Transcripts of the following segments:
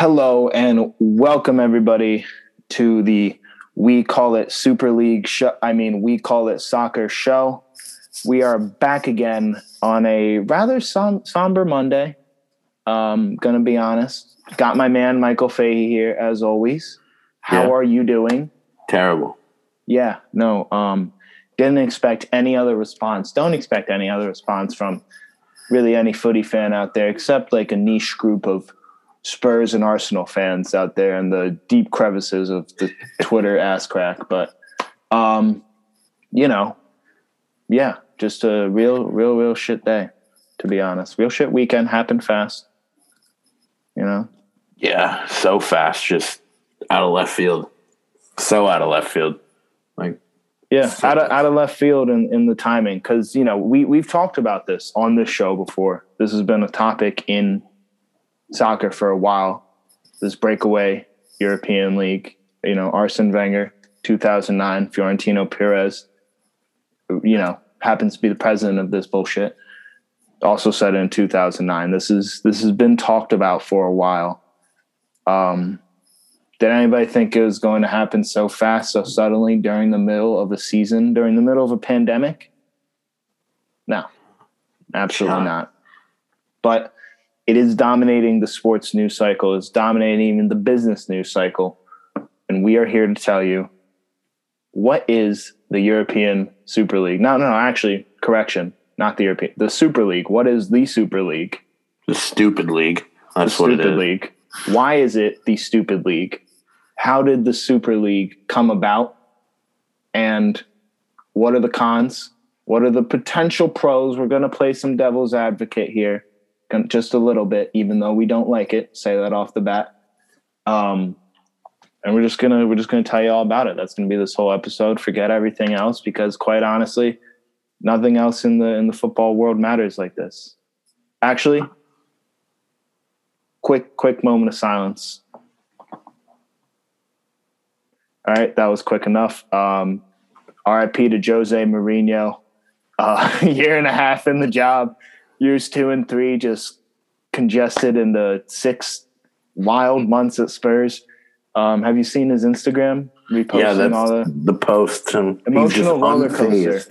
Hello and welcome everybody to the We Call It Super League show. I mean, We Call It Soccer show. We are back again on a rather som- somber Monday. Um, gonna be honest. Got my man Michael Fahey here as always. How Yeah. are you doing? Terrible. Yeah, no. Um, didn't expect any other response. Don't expect any other response from really any footy fan out there, except like a niche group of Spurs and Arsenal fans out there in the deep crevices of the Twitter ass crack. But, um, you know, yeah, just a real, real, real shit day. To be honest, real shit weekend happened fast. You know, Yeah, so fast, just out of left field. So out of left field. Like, Yeah, out of out of left field in, in the timing because you know we we've talked about this on this show before. This has been a topic in soccer for a while. This breakaway European League, you know, Arsene Wenger, two thousand nine, Florentino Perez, you know, happens to be the president of this bullshit. Also said in two thousand nine. This is this has been talked about for a while. Um, did anybody think it was going to happen so fast, so suddenly during the middle of a season, during the middle of a pandemic? No, absolutely Shot. not. But it is dominating the sports news cycle, it's dominating even the business news cycle. And we are here to tell you what is the European Super League? No, no, no, actually, correction, not the European, the Super League. What is the Super League? the stupid league. That's the what it stupid league. Why is it the stupid league? How did the Super League come about? And what are the cons? What are the potential pros? We're going to play some devil's advocate here, just a little bit, even though we don't like it. Say that off the bat. Um, and we're just gonna we're just gonna tell you all about it. That's gonna be this whole episode. Forget everything else because, quite honestly, nothing else in the in the football world matters like this. Actually, quick quick moment of silence all right that was quick enough um rip to jose Mourinho. uh year and a half in the job years two and three just congested in the six wild months at spurs um have you seen his instagram reposting Yeah, that's all the the post. And Emotional roller coaster. He's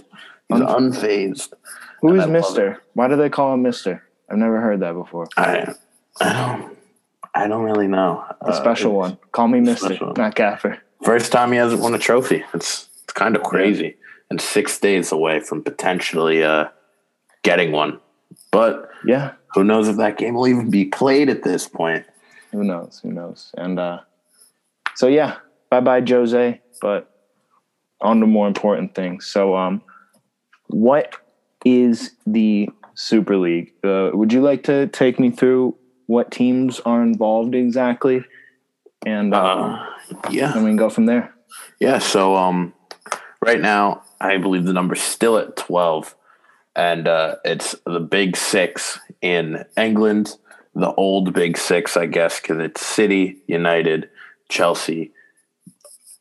Unf- unfazed. who is mister why do they call him mister i've never heard that before I, I don't, I don't really know. a special one call me mister not gaffer First time he hasn't won a trophy. It's it's kind of crazy. And six days away from potentially uh, getting one. But yeah. who knows if that game will even be played at this point. who knows? Who knows? And uh so yeah. Bye bye jose. But on to more important things. So um what is the super league? Uh, would you like to take me through what teams are involved exactly? And uh, Uh, yeah. and we can go from there. Yeah, so um, right now I believe the number's still at twelve, and uh, it's the Big Six in England, the old Big Six, I guess, because it's City, United, Chelsea,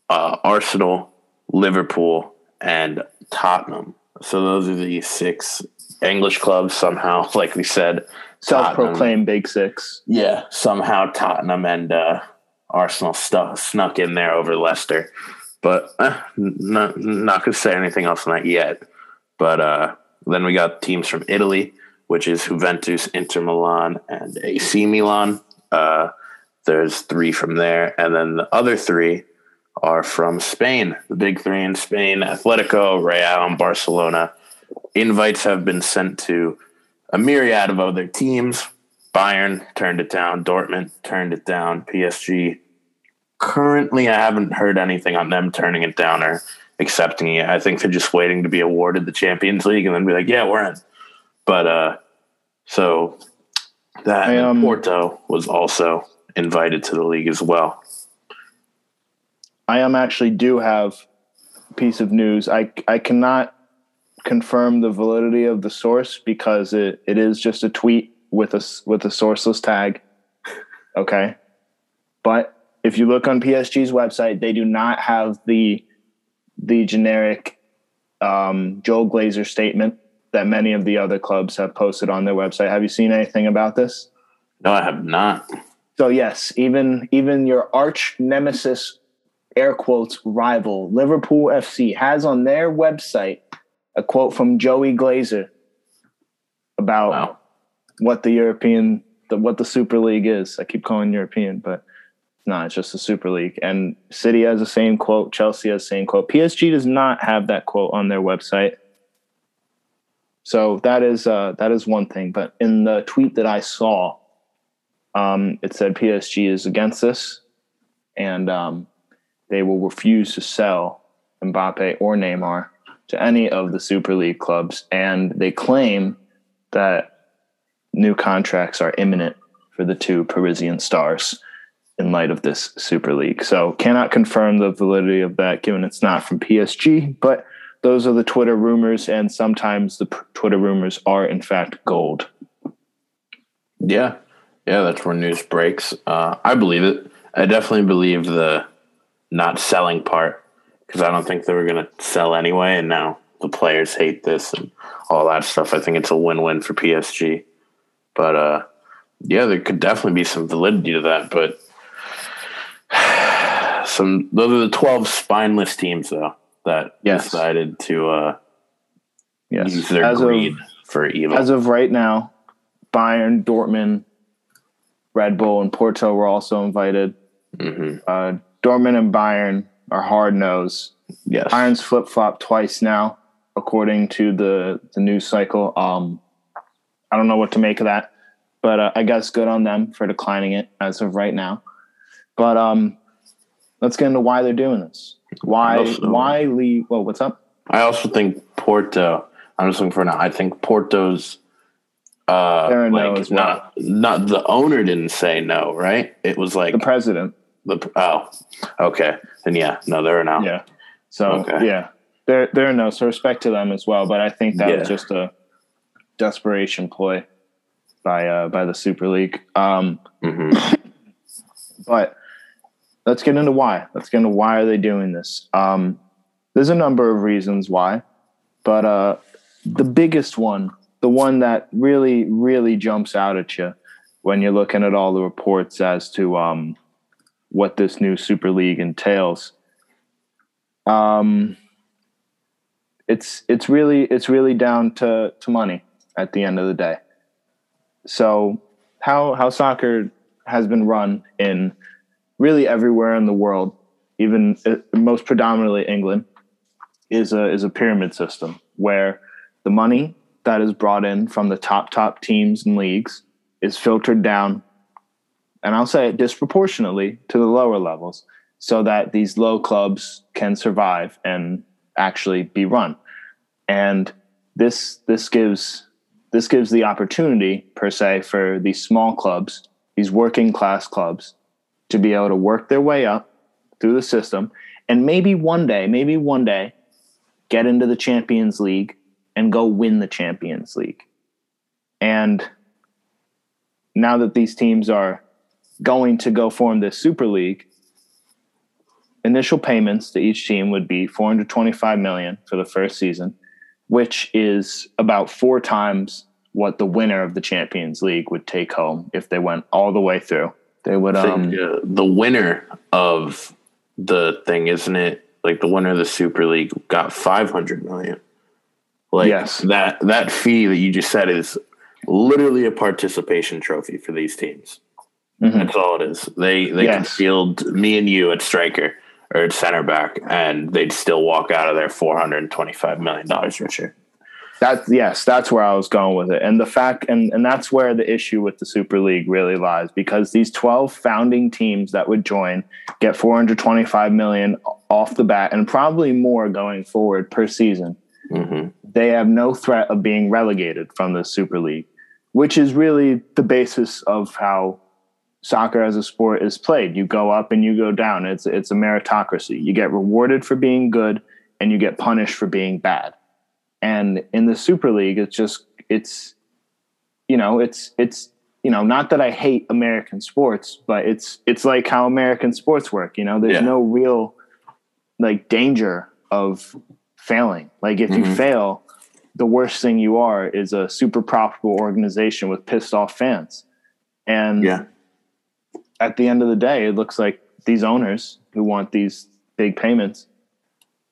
uh, Arsenal, Liverpool, and Tottenham. So those are the six English clubs. Somehow, like we said, self-proclaimed big six yeah, somehow Tottenham and uh, Arsenal stu- snuck in there over Leicester. But uh, not, to say anything else on that yet. But uh, then we got teams from Italy, which is Juventus, Inter Milan, and AC Milan. Uh, there's three from there. And then the other three are from Spain. The big three in Spain Atletico, Real, and Barcelona. Invites have been sent to a myriad of other teams. Bayern turned it down. Dortmund turned it down. PSG. Currently, I haven't heard anything on them turning it down or accepting it. I think they're just waiting to be awarded the Champions League and then be like, yeah, we're in. But uh, so that I, um, Porto was also invited to the league as well. I am actually do have a piece of news. I I cannot confirm the validity of the source because it, it is just a tweet with a with a sourceless tag. Okay, but if you look on PSG's website, they do not have the the generic um, Joel Glazer statement that many of the other clubs have posted on their website. Have you seen anything about this? No, I have not. So yes, even even your arch nemesis, air quotes rival Liverpool FC has on their website a quote from Joey Glazer about Wow. what the European, the, what the Super League is. I keep calling European, but no, it's just the Super League. And City has the same quote. Chelsea has the same quote. PSG does not have that quote on their website. So that is uh, that is one thing. But in the tweet that I saw, um, it said PSG is against this, and um, they will refuse to sell Mbappe or Neymar to any of the Super League clubs, and they claim that new contracts are imminent for the two Parisian stars in light of this Super League. So cannot confirm the validity of that given it's not from PSG, but those are the Twitter rumors and sometimes the p- Twitter rumors are in fact gold. Yeah, yeah, that's where news breaks. Uh, I believe it. I definitely believe the not selling part because I don't think they were going to sell anyway, and now the players hate this and all that stuff. I think it's a win-win for PSG. But uh, yeah, there could definitely be some validity to that. But some those are the twelve spineless teams though that Yes. decided to uh, Yes. use their As of- greed for evil. As of right now, Bayern, Dortmund, Red Bull, and Porto were also invited. hmm Uh, Dortmund and Bayern are hard nosed. Yes. Bayern's flip flop twice now, according to the the news cycle. Um, I don't know what to make of that, but uh, I guess good on them for declining it as of right now. But um, let's get into why they're doing this. Why? Also- why leave? Well, what's up? I also think Porto. I'm just looking for now. I think Porto's. Uh, They're like as well. not not the owner didn't say no, right? It was like The president. the oh, okay, then yeah, no, they're a no. Yeah. So Okay. yeah, they're they're no. So respect to them as well. But I think that Yeah. was just a desperation ploy by uh, by the Super League. Um, hmm but let's get into why. Let's get into why are they doing this. Um, there's a number of reasons why, but uh, the biggest one, the one that really really jumps out at you when you're looking at all the reports as to um, what this new Super League entails. Um, it's it's really it's really down to to money at the end of the day. So how how soccer has been run in really everywhere in the world, even uh, most predominantly England, is a is a pyramid system where the money that is brought in from the top top teams and leagues is filtered down, and I'll say it disproportionately to the lower levels, so that these low clubs can survive and actually be run. And this this gives this gives the opportunity per se for these small clubs, these working class clubs, to be able to work their way up through the system and maybe one day, maybe one day, get into the Champions League and go win the Champions League. And now that these teams are going to go form this Super League, initial payments to each team would be 425 million for the first season, which is about four times what the winner of the Champions League would take home if they went all the way through. They would um think, uh, the winner of the thing, isn't it? Like the winner of the Super League got 500 million. Like Yes. that that fee that you just said is literally a participation trophy for these teams. mhm. That's all it is. They they can field me and you at striker or at center back, and they'd still walk out of there 425 million dollars richer. That's yes, that's where I was going with it. And the fact and, and that's where the issue with the Super League really lies because these 12 founding teams that would join get 425 million off the bat and probably more going forward per season. hmm They have no threat of being relegated from the Super League, which is really the basis of how soccer as a sport is played. You go up and you go down. It's it's a meritocracy. You get rewarded for being good and you get punished for being bad. And in the Super League, it's just it's you know, it's it's you know, not that I hate American sports, but it's it's like how American sports work, you know. There's Yeah. no real like danger of failing. Like if you Mhm. fail, the worst thing you are is a super profitable organization with pissed off fans. And Yeah. at the end of the day, it looks like these owners who want these big payments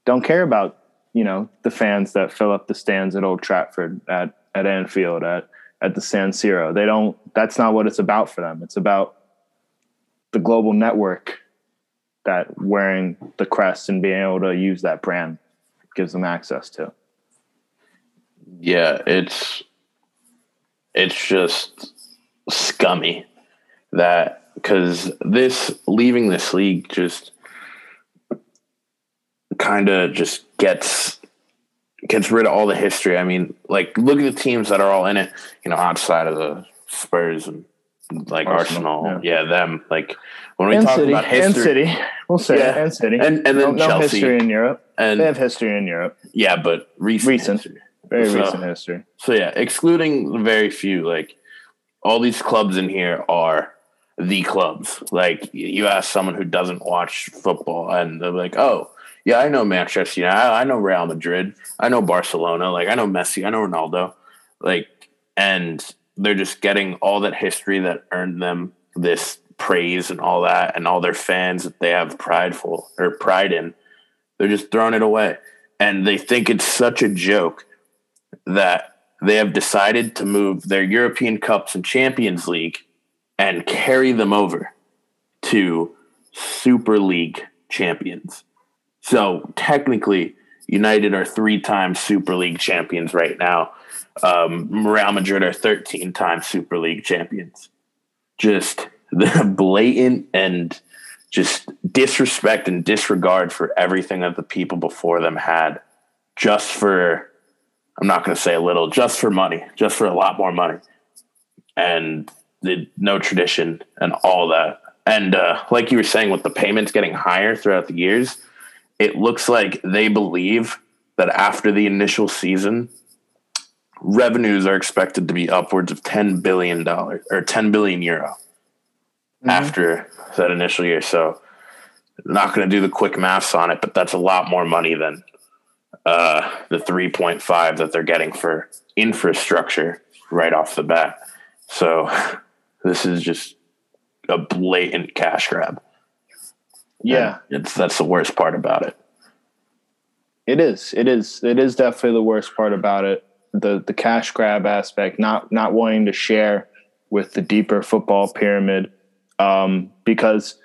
don't care about you know the fans that fill up the stands at Old Trafford, at at Anfield, at at the San Siro. They don't. That's not what it's about for them. It's about the global network that wearing the crest and being able to use that brand gives them access to. Yeah, it's it's just scummy that because this leaving this league just kind of just gets gets rid of all the history. I mean, like look at the teams that are all in it, you know, outside of the Spurs and like Arsenal. Arsenal yeah. yeah. them. Like when we and talk City, about history, and City, we'll say yeah. and City, and and then no, Chelsea. no history in Europe. And they have history in Europe. Yeah, but recent, recent, history. very so, recent history. So yeah, excluding very few, like all these clubs in here are the clubs. Like you ask someone who doesn't watch football, and they're like, "Oh, yeah, I know Manchester United. I know Real Madrid. I know Barcelona. Like I know Messi. I know Ronaldo. Like, and they're just getting all that history that earned them this praise and all that, and all their fans that they have prideful or pride in. They're just throwing it away, and they think it's such a joke that they have decided to move their European Cups and Champions League and carry them over to Super League champions. So technically, United are three times Super League champions right now. Um, Real Madrid are 13 times Super League champions. Just the blatant and just disrespect and disregard for everything that the people before them had just for, I'm not going to say a little, just for money, just for a lot more money. And the no tradition and all that. And uh, like you were saying, with the payments getting higher throughout the years, it looks like they believe that after the initial season, revenues are expected to be upwards of ten billion dollars or ten billion euro mm-hmm. after that initial year. So, not going to do the quick maths on it, but that's a lot more money than uh, the three point five that they're getting for infrastructure right off the bat. So, this is just a blatant cash grab. Yeah, it's that's the worst part about it. It is. It is. It is definitely the worst part about it. The the cash grab aspect, not not wanting to share with the deeper football pyramid, um, because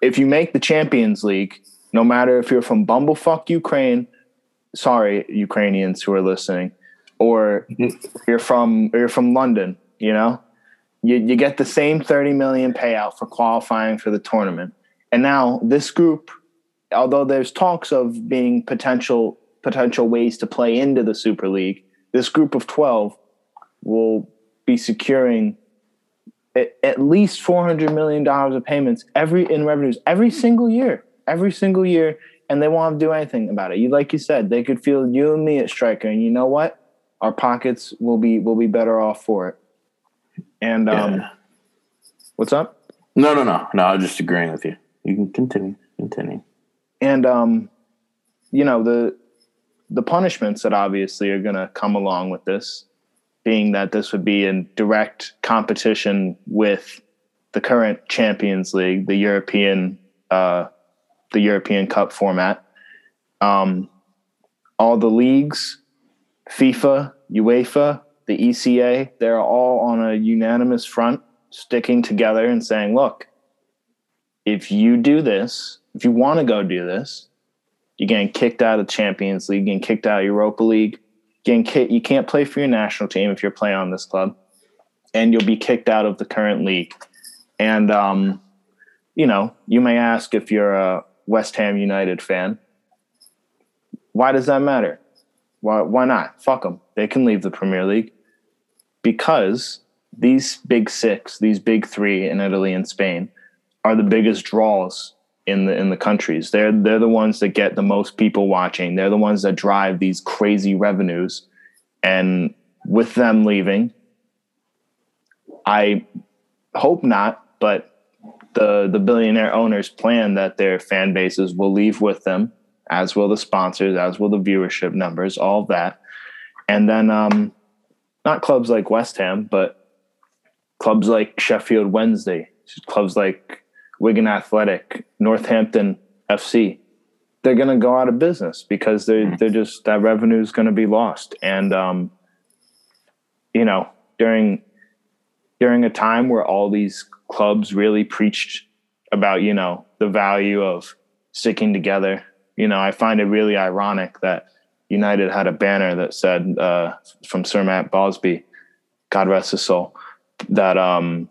if you make the Champions League, no matter if you're from bumblefuck Ukraine, sorry Ukrainians who are listening, or you're from or you're from London, you know, you, you get the same 30 million payout for qualifying for the tournament. And now this group, although there's talks of being potential potential ways to play into the Super League, this group of 12 will be securing at, at least 400 million dollars of payments every in revenues every single year, every single year and they won't do anything about it. You like you said, they could feel you and me at striker and you know what? Our pockets will be will be better off for it. And um yeah. what's up? No, no, no. No, I was just agreeing with you. You can continue. Continue. And um, you know the the punishments that obviously are going to come along with this, being that this would be in direct competition with the current Champions League, the European uh, the European Cup format. Um, all the leagues, FIFA, UEFA, the ECA, they're all on a unanimous front, sticking together and saying, "Look, if you do this, if you want to go do this, you're getting kicked out of Champions League, getting kicked out of Europa League, getting kicked. You can't play for your national team if you're playing on this club, and you'll be kicked out of the current league. And um, you know, you may ask if you're a West Ham United fan, why does that matter? Why why not? Fuck them. They can leave the Premier League because these big six, these big three in Italy and Spain are the biggest draws in the in the countries. They're they're the ones that get the most people watching. They're the ones that drive these crazy revenues. And with them leaving, I hope not, but the the billionaire owners plan that their fan bases will leave with them, as will the sponsors, as will the viewership numbers, all that. And then um not clubs like West Ham, but clubs like Sheffield Wednesday, clubs like Wigan Athletic, Northampton FC, they're going to go out of business because they're mm-hmm. they're just that revenue is going to be lost. And um, you know, during during a time where all these clubs really preached about you know the value of sticking together, you know, I find it really ironic that United had a banner that said uh, from Sir Matt Busby, God rest his soul, that um,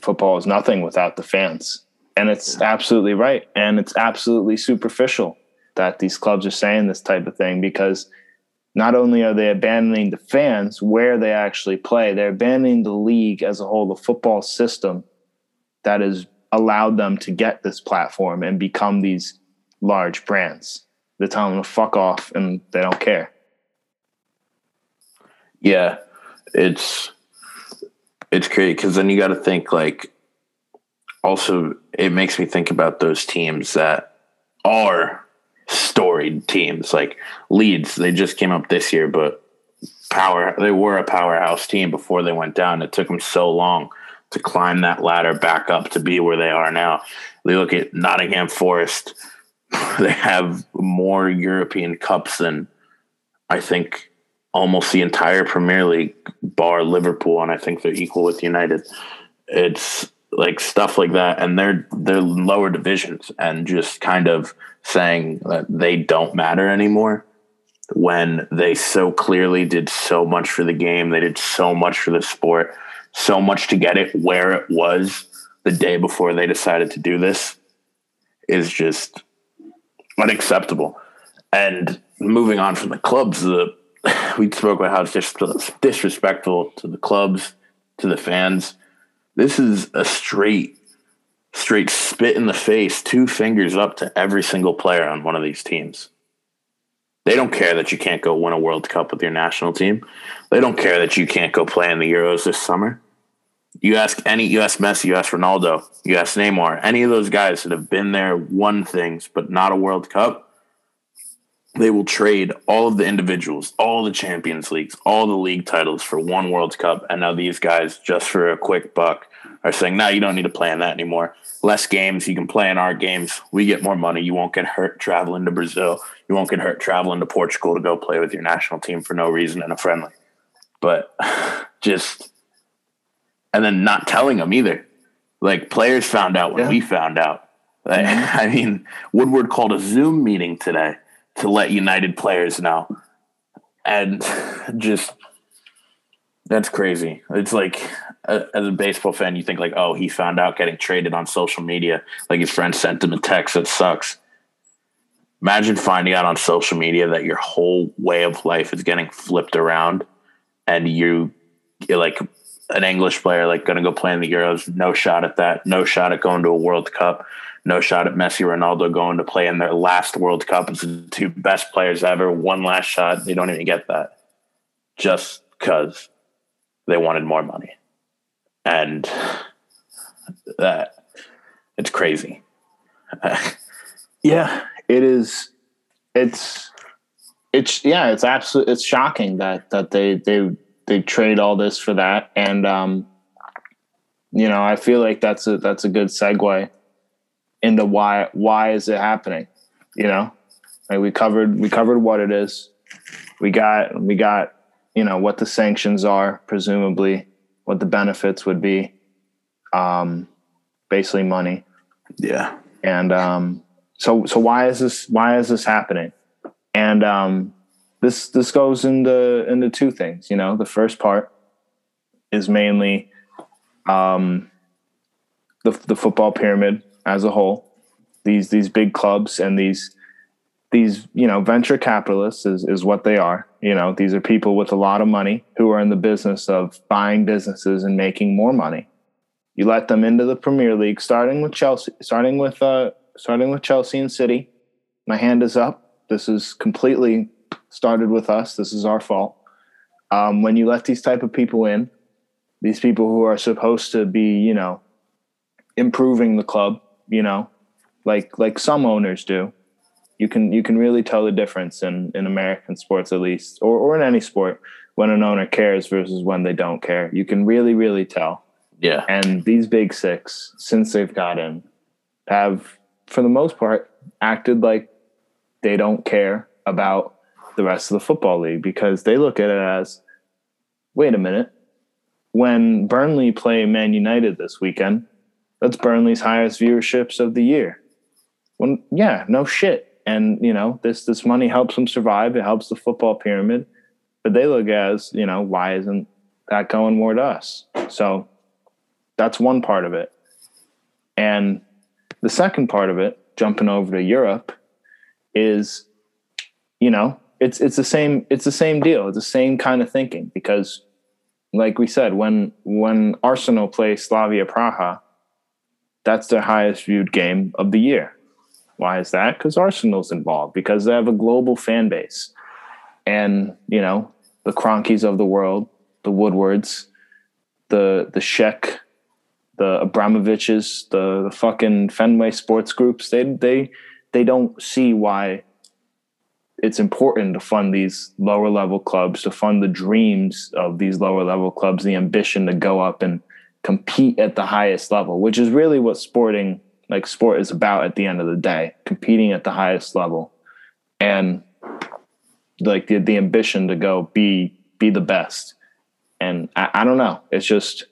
football is nothing without the fans. And it's absolutely right. And it's absolutely superficial that these clubs are saying this type of thing because not only are they abandoning the fans where they actually play, they're abandoning the league as a whole, the football system that has allowed them to get this platform and become these large brands. They're telling them to fuck off and they don't care. Yeah, it's it's crazy because then you got to think like also it makes me think about those teams that are storied teams like Leeds. They just came up this year, but power they were a powerhouse team before they went down. It took them so long to climb that ladder back up to be where they are now. They look at Nottingham Forest. They have more European cups than I think almost the entire Premier League, bar Liverpool, and I think they're equal with United. It's like stuff like that, and they're they're lower divisions, and just kind of saying that they don't matter anymore when they so clearly did so much for the game. They did so much for the sport, so much to get it where it was the day before they decided to do this is just unacceptable. And moving on from the clubs, the we spoke about how it's just disrespectful to the clubs, to the fans. This is a straight, straight spit in the face, two fingers up to every single player on one of these teams. They don't care that you can't go win a World Cup with your national team. They don't care that you can't go play in the Euros this summer. You ask any, you ask Messi, you ask Ronaldo, you ask Neymar, any of those guys that have been there, won things, but not a World Cup they will trade all of the individuals, all the Champions Leagues, all the league titles for one World Cup. And now these guys, just for a quick buck, are saying, "No, you don't need to play in that anymore. Less games, you can play in our games. We get more money. You won't get hurt traveling to Brazil. You won't get hurt traveling to Portugal to go play with your national team for no reason in a friendly." But just, and then not telling them either. Like players found out when yeah. we found out. Like, mm-hmm. I mean, Woodward called a Zoom meeting today to let United players know. And just that's crazy. It's like as a baseball fan, you think like, oh, he found out getting traded on social media. Like his friend sent him a text that sucks. Imagine finding out on social media that your whole way of life is getting flipped around, and you like an English player like going to go play in the Euros. No shot at that. No shot at going to a World Cup no shot at Messi, Ronaldo going to play in their last World Cup as the two best players ever. One last shot. They don't even get that just because they wanted more money. And that it's crazy. yeah, it is. It's, it's, yeah, it's absolutely, it's shocking that, that they, they, they trade all this for that. And, um, you know, I feel like that's a, that's a good segue into why why is it happening? You know like we covered we covered what it is. We got we got you know what the sanctions are presumably what the benefits would be um basically money. Yeah. And um so so why is this why is this happening? And um this this goes into into two things you know? The first part is mainly um the the football pyramid as a whole. These these big clubs and these these you know venture capitalists is is what they are. You know these are people with a lot of money who are in the business of buying businesses and making more money. You let them into the Premier League, starting with Chelsea, starting with uh, starting with Chelsea and City. My hand is up. This is completely started with us. This is our fault. Um, when you let these type of people in, these people who are supposed to be, you know, improving the club, you know, like like some owners do. You can you can really tell the difference in in American sports at least, or or in any sport when an owner cares versus when they don't care. You can really really tell. Yeah. And these big six, since they've got in, have, for the most part, acted like they don't care about the rest of the football league because they look at it as wait a minute, when Burnley play Man United this weekend, that's Burnley's highest viewerships of the year. When yeah, no shit. And you know, this this money helps them survive. It helps the football pyramid. But they look as, you know, why isn't that going more to us? So that's one part of it. And the second part of it, jumping over to Europe, is, you know, it's it's the same it's the same deal. It's the same kind of thinking because like we said, when when Arsenal play Slavia Praha, that's their highest viewed game of the year. Why is that? Because Arsenal's involved, because they have a global fan base. And, you know, the Kroenkes of the world, the Woodwards, the the Sheck, the Abramoviches, the, the fucking Fenway sports groups, they they they don't see why it's important to fund these lower level clubs, to fund the dreams of these lower level clubs, the ambition to go up and compete at the highest level, which is really what sporting like sport is about at the end of the day, competing at the highest level. And like the, the ambition to go be be the best. And I, I don't know. It's just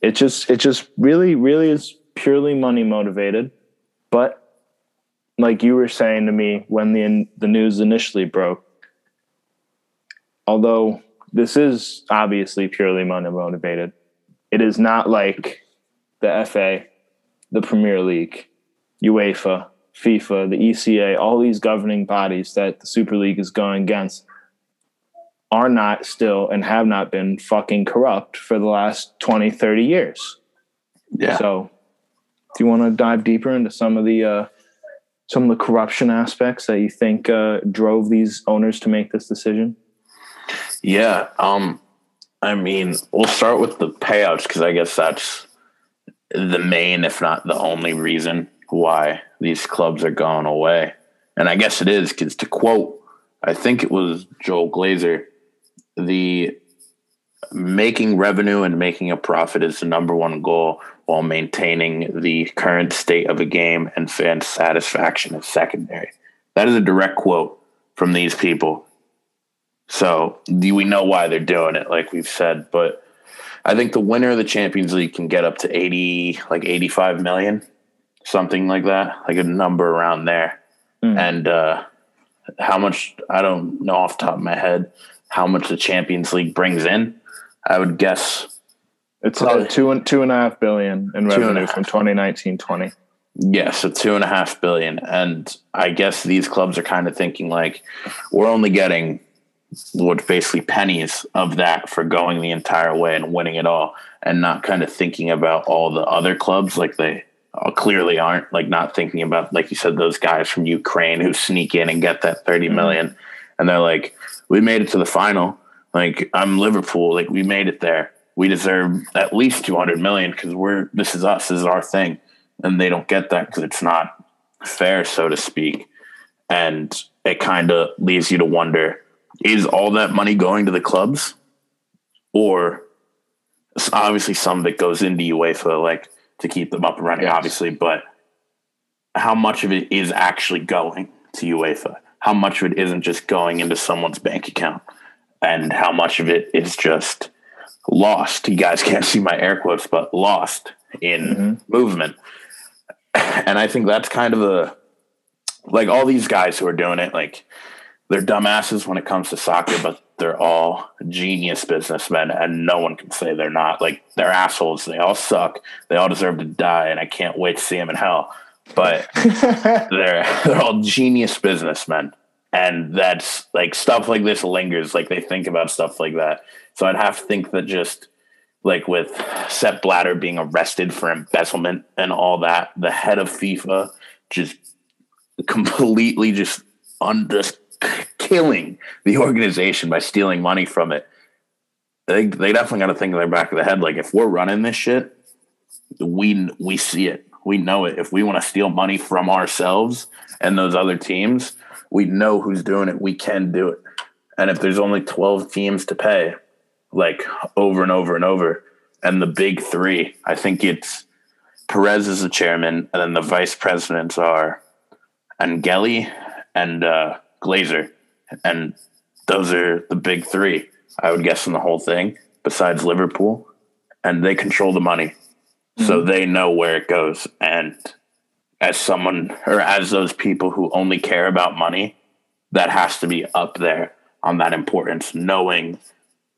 it just it just really, really is purely money motivated. But like you were saying to me when the the news initially broke, although this is obviously purely money motivated, it is not like the FA, the Premier League, UEFA, FIFA, the ECA, all these governing bodies that the Super League is going against are not still and have not been fucking corrupt for the last 20, 30 years. Yeah. So, do you want to dive deeper into some of the uh, some of the corruption aspects that you think uh, drove these owners to make this decision? Yeah. Um, I mean, we'll start with the payouts because I guess that's the main, if not the only reason why these clubs are going away. And I guess it is because to quote, I think it was Joel Glazer, the making revenue and making a profit is the number one goal while maintaining the current state of a game and fan satisfaction is secondary. That is a direct quote from these people. So we know why they're doing it, like we've said. But I think the winner of the Champions League can get up to 80, like 85 million, something like that, like a number around there. Mm. And uh, how much, I don't know off the top of my head, how much the Champions League brings in. I would guess it's uh, two and two and a half billion in revenue from 2019 20. Yeah, so two and a half billion. And I guess these clubs are kind of thinking like, we're only getting what basically pennies of that for going the entire way and winning it all and not kind of thinking about all the other clubs like they uh, clearly aren't like not thinking about like you said those guys from Ukraine who sneak in and get that 30 million. Mm-hmm. and they're like we made it to the final. Like I'm Liverpool. Like we made it there. We deserve at least 200 million because we're this is us. This is our thing. And they don't get that because it's not fair so to speak. And it kind of leaves you to wonder is all that money going to the clubs or obviously some of it goes into UEFA like to keep them up and running yes. obviously but how much of it is actually going to UEFA how much of it isn't just going into someone's bank account and how much of it is just lost. You guys can't see my air quotes, but lost in mm-hmm. movement. And I think that's kind of a like all these guys who are doing it, like they're dumbasses when it comes to soccer, but they're all genius businessmen, and no one can say they're not. Like they're assholes. They all suck. They all deserve to die, and I can't wait to see them in hell. But they're they're all genius businessmen, and that's like stuff like this lingers. Like they think about stuff like that, so I'd have to think that just like with Sepp Blatter being arrested for embezzlement and all that, the head of FIFA just completely just on just killing the organization by stealing money from it. They they definitely got to think in their back of the head like if we're running this shit, we we see it, we know it. If we want to steal money from ourselves and those other teams, we know who's doing it. We can do it. And if there's only twelve teams to pay, like over and over and over, and the big three. I think it's Perez is the chairman, and then the vice presidents are Agnelli and uh, Glazer, and those are the big three. I would guess in the whole thing, besides Liverpool, and they control the money, mm-hmm. so they know where it goes. And as someone or as those people who only care about money, that has to be up there on that importance, knowing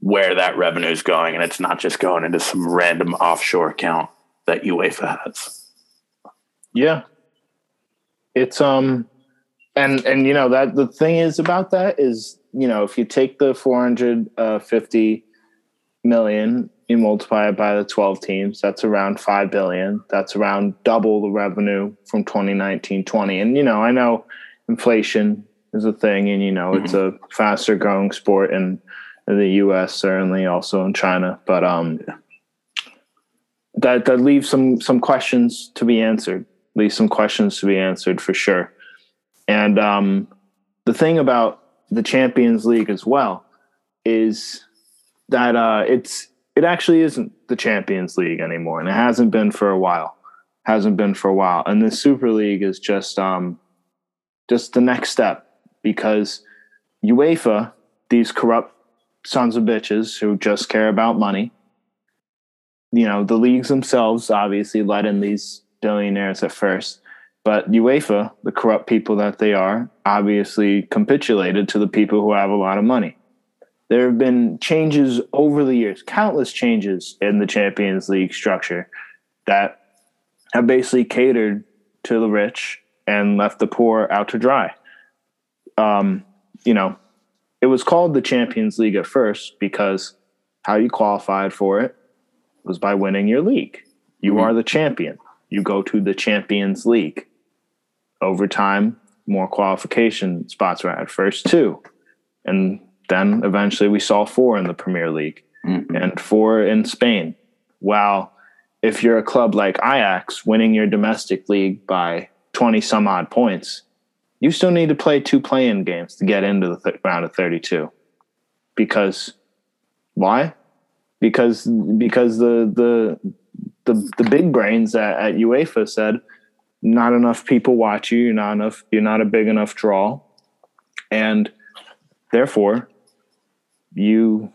where that revenue is going, and it's not just going into some random offshore account that UEFA has. Yeah, it's um, and and you know that the thing is about that is you know if you take the four hundred fifty million you multiply it by the 12 teams that's around 5 billion. That's around double the revenue from 2019 20 and you know i know inflation is a thing and you know mm-hmm. it's a faster growing sport in, in the us certainly also in china. But um that that leaves some some questions to be answered leaves some questions to be answered for sure and um the thing about the champions league as well is that uh it's it actually isn't the champions league anymore and it hasn't been for a while hasn't been for a while. And the super league is just um just the next step because UEFA, these corrupt sons of bitches who just care about money, you know, the leagues themselves obviously let in these billionaires at first, but UEFA, the corrupt people that they are, obviously capitulated to the people who have a lot of money. There have been changes over the years, countless changes in the Champions League structure that have basically catered to the rich and left the poor out to dry um, you know, it was called the Champions League at first because how you qualified for it was by winning your league. You mm-hmm. are the champion. You go to the Champions League. Over time, more qualification spots were at first two. And then eventually we saw four in the Premier League mm-hmm. and four in Spain. While if you're a club like Ajax winning your domestic league by 20 some odd points, you still need to play two play-in games to get into the th- round of 32 because why because because the the the, the big brains at, at UEFA said not enough people watch you you're not enough you're not a big enough draw. And therefore you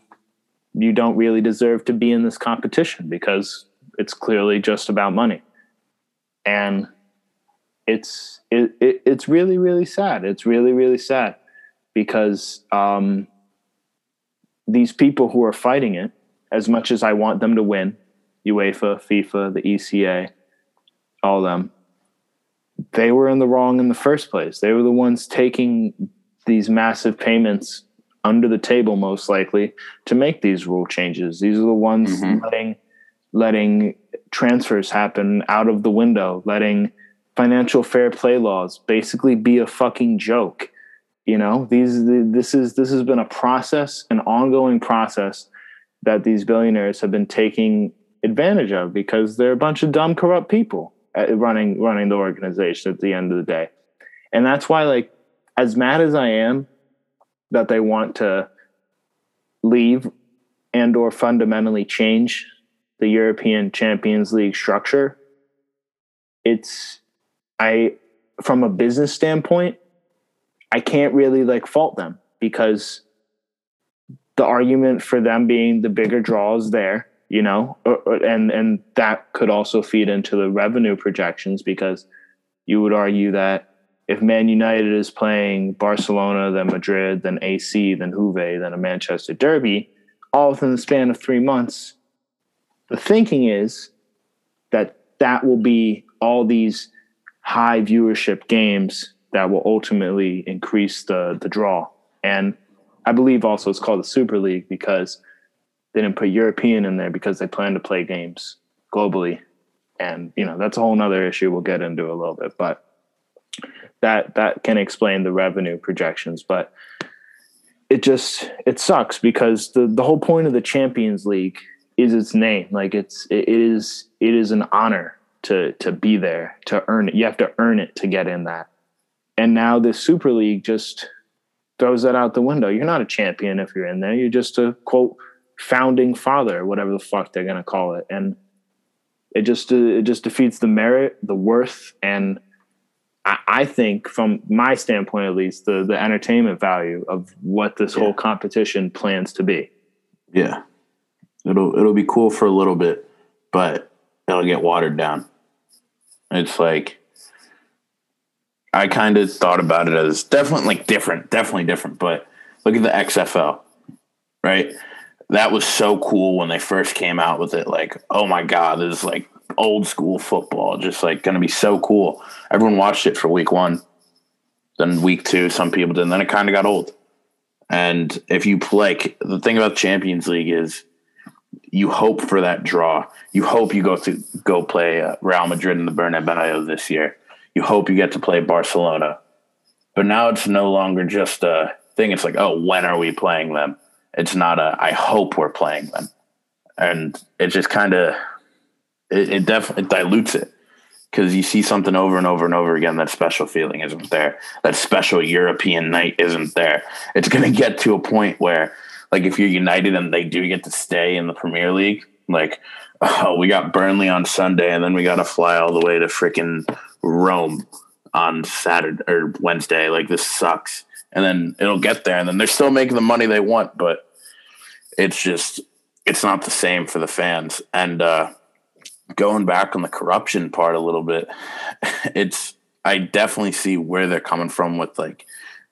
you don't really deserve to be in this competition because it's clearly just about money. And it's it, it, it's really really sad. It's really really sad because um, these people who are fighting it as much as i want them to win uefa fifa the eca all them they were in the wrong in the first place they were the ones taking these massive payments under the table most likely to make these rule changes these are the ones mm-hmm. letting letting transfers happen out of the window letting financial fair play laws basically be a fucking joke. You know, these this is this has been a process, an ongoing process that these billionaires have been taking advantage of because they're a bunch of dumb, corrupt people Uh, running running the organization at the end of the day. And that's why, like, as mad as I am that they want to leave and or fundamentally change the European Champions League structure, it's I, from a business standpoint, I can't really like fault them because the argument for them being the bigger draw is there, you know, uh, uh, and and that could also feed into the revenue projections because you would argue that if Man United is playing Barcelona, then Madrid, then AC, then Juve, then a Manchester Derby, all within the span of three months, the thinking is that that will be all these high viewership games that will ultimately increase the the draw. And I believe also it's called the Super League because they didn't put European in there because they plan to play games globally. And you know, that's a whole nother issue we'll get into a little bit. But that that can explain the revenue projections. But it just it sucks because the the whole point of the Champions League is its name. Like it's it is it is an honor to to be there to earn it. You have to earn it to get in that. And now this Super League just throws that out the window. You're not a champion if you're in there. You're just a quote founding father, whatever the fuck they're gonna call it, and it just uh, it just defeats the merit, the worth, and I, I think, from my standpoint at least, the the entertainment value of what this yeah. whole competition plans to be. Yeah, it'll it'll be cool for a little bit, but it'll get watered down. It's like I kind of thought about it as definitely like different, definitely different. But look at the XFL, right? That was so cool when they first came out with it. Like, oh my god, this is like old school football, just like going to be so cool. Everyone watched it for week one, then week two, some people did. And then it kind of got old. And if you like, the thing about Champions League is you hope for that draw. You hope you go to go play uh, Real Madrid in the Bernabeu this year. You hope you get to play Barcelona. But now it's no longer just a thing. It's like, oh, when are we playing them? It's not a I hope we're playing them. And it just kind of it, it definitely dilutes it because you see something over and over and over again. That special feeling isn't there. That special European night isn't there. It's going to get to a point where like if you're United and they do get to stay in the Premier League, like oh, we got Burnley on Sunday and then we got to fly all the way to freaking Rome on Saturday or Wednesday. Like this sucks. And then it'll get there and then they're still making the money they want, but it's just it's not the same for the fans. And uh going back on the corruption part a little bit, it's I definitely see where they're coming from with like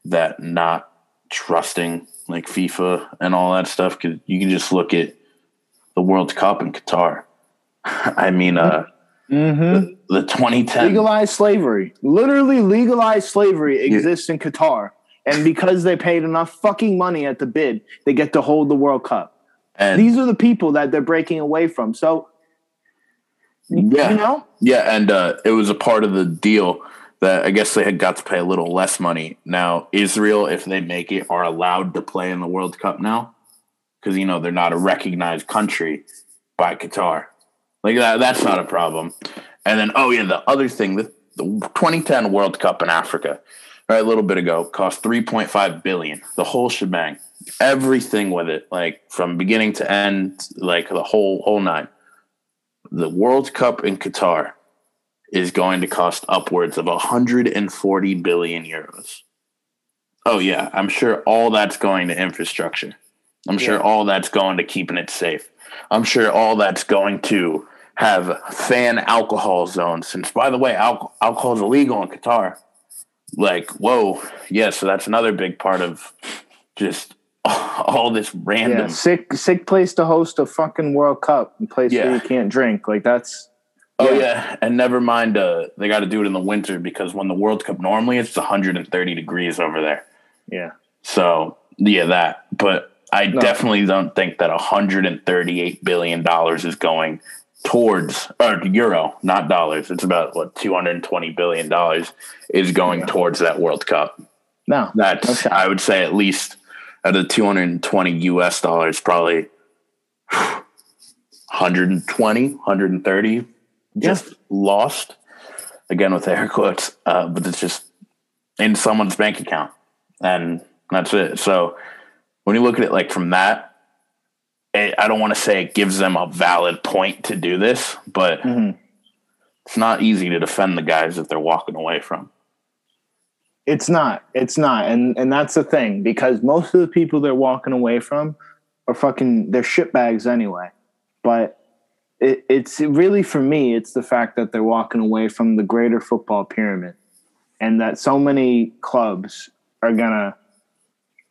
that not trusting like FIFA and all that stuff. Cause you can just look at the World Cup in Qatar. I mean, uh, mm-hmm. the, the 2010 legalized slavery, literally legalized slavery exists yeah. in Qatar. And because they paid enough fucking money at the bid, they get to hold the World Cup. And these are the people that they're breaking away from. So, yeah, you know? yeah, and uh, it was a part of the deal that I guess they had got to pay a little less money. Now, Israel, if they make it, are allowed to play in the World Cup now because you know they're not a recognized country by Qatar. Like that, that's not a problem. And then, oh yeah, the other thing, the, the 2010 World Cup in Africa, right, a little bit ago, cost 3.5 billion. The whole shebang, everything with it, like from beginning to end, like the whole whole nine. The World Cup in Qatar is going to cost upwards of 140 billion euros. Oh yeah, I'm sure all that's going to infrastructure. I'm yeah. sure all that's going to keeping it safe. I'm sure all that's going to have fan alcohol zones. Since by the way, al- alcohol is illegal in Qatar. Like, whoa, yeah. So that's another big part of just all this random yeah, sick sick place to host a fucking World Cup, a place yeah. where you can't drink. Like that's Oh yeah, yeah. and never mind. Uh, they got to do it in the winter because when the World Cup normally it's 130 degrees over there. Yeah. So yeah, that. But I no. definitely don't think that 138 billion dollars is going towards or euro, not dollars. It's about what 220 billion dollars is going yeah. towards that World Cup. No, that's okay. I would say at least out of 220 US dollars, probably 120, 130 just yeah. lost again with air quotes, uh, but it's just in someone's bank account, and that's it. So when you look at it like from that, I don't want to say it gives them a valid point to do this, but mm-hmm. it's not easy to defend the guys that they're walking away from. It's not. It's not, and and that's the thing because most of the people they're walking away from are fucking they're shitbags anyway. But it, it's really for me it's the fact that they're walking away from the greater football pyramid and that so many clubs are gonna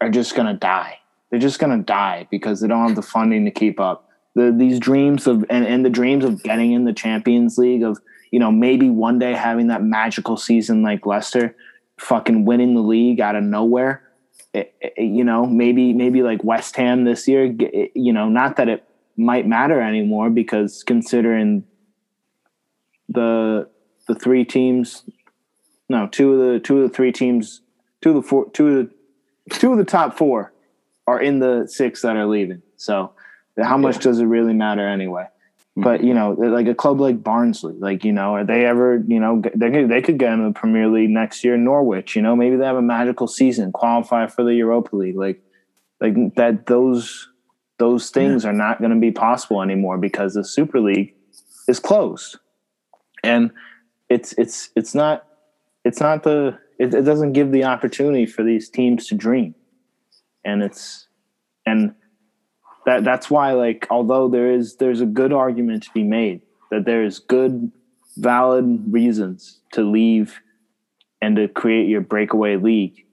are just gonna die they're just gonna die because they don't have the funding to keep up. The, these dreams of and, and the dreams of getting in the champions league of you know maybe one day having that magical season like leicester fucking winning the league out of nowhere it, it, you know maybe maybe like west ham this year eh, you know not that it might matter anymore because considering the the three teams no two of the two of the three teams two of the four two of the two of the top four are in the six that are leaving. So how much does it really matter anyway? Hmm. But you know like a club like barnsley like you know are they ever you know they could, they could get in the premier league next year norwich you know maybe they have a magical season qualify for the europa league like like that those those things yeah. are not going to be possible anymore because the Super League is closed, and it's it's it's not it's not the it, it doesn't give the opportunity for these teams to dream, and it's and that that's why like although there is there's a good argument to be made that there is good valid reasons to leave and to create your breakaway league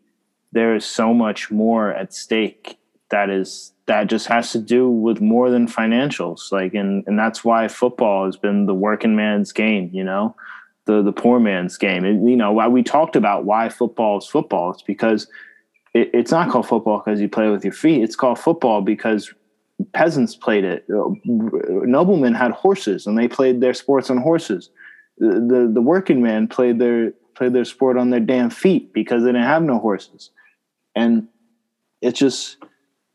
there is so much more at stake that is that just has to do with more than financials. Like and and that's why football has been the working man's game you know the the poor man's game. And you know why we talked about why football is football it's because it, it's not called football because you play with your feet. It's called football because peasants played it. Uh, noblemen had horses and they played their sports on horses. The, the the working man played their played their sport on their damn feet because they didn't have no horses. And it's just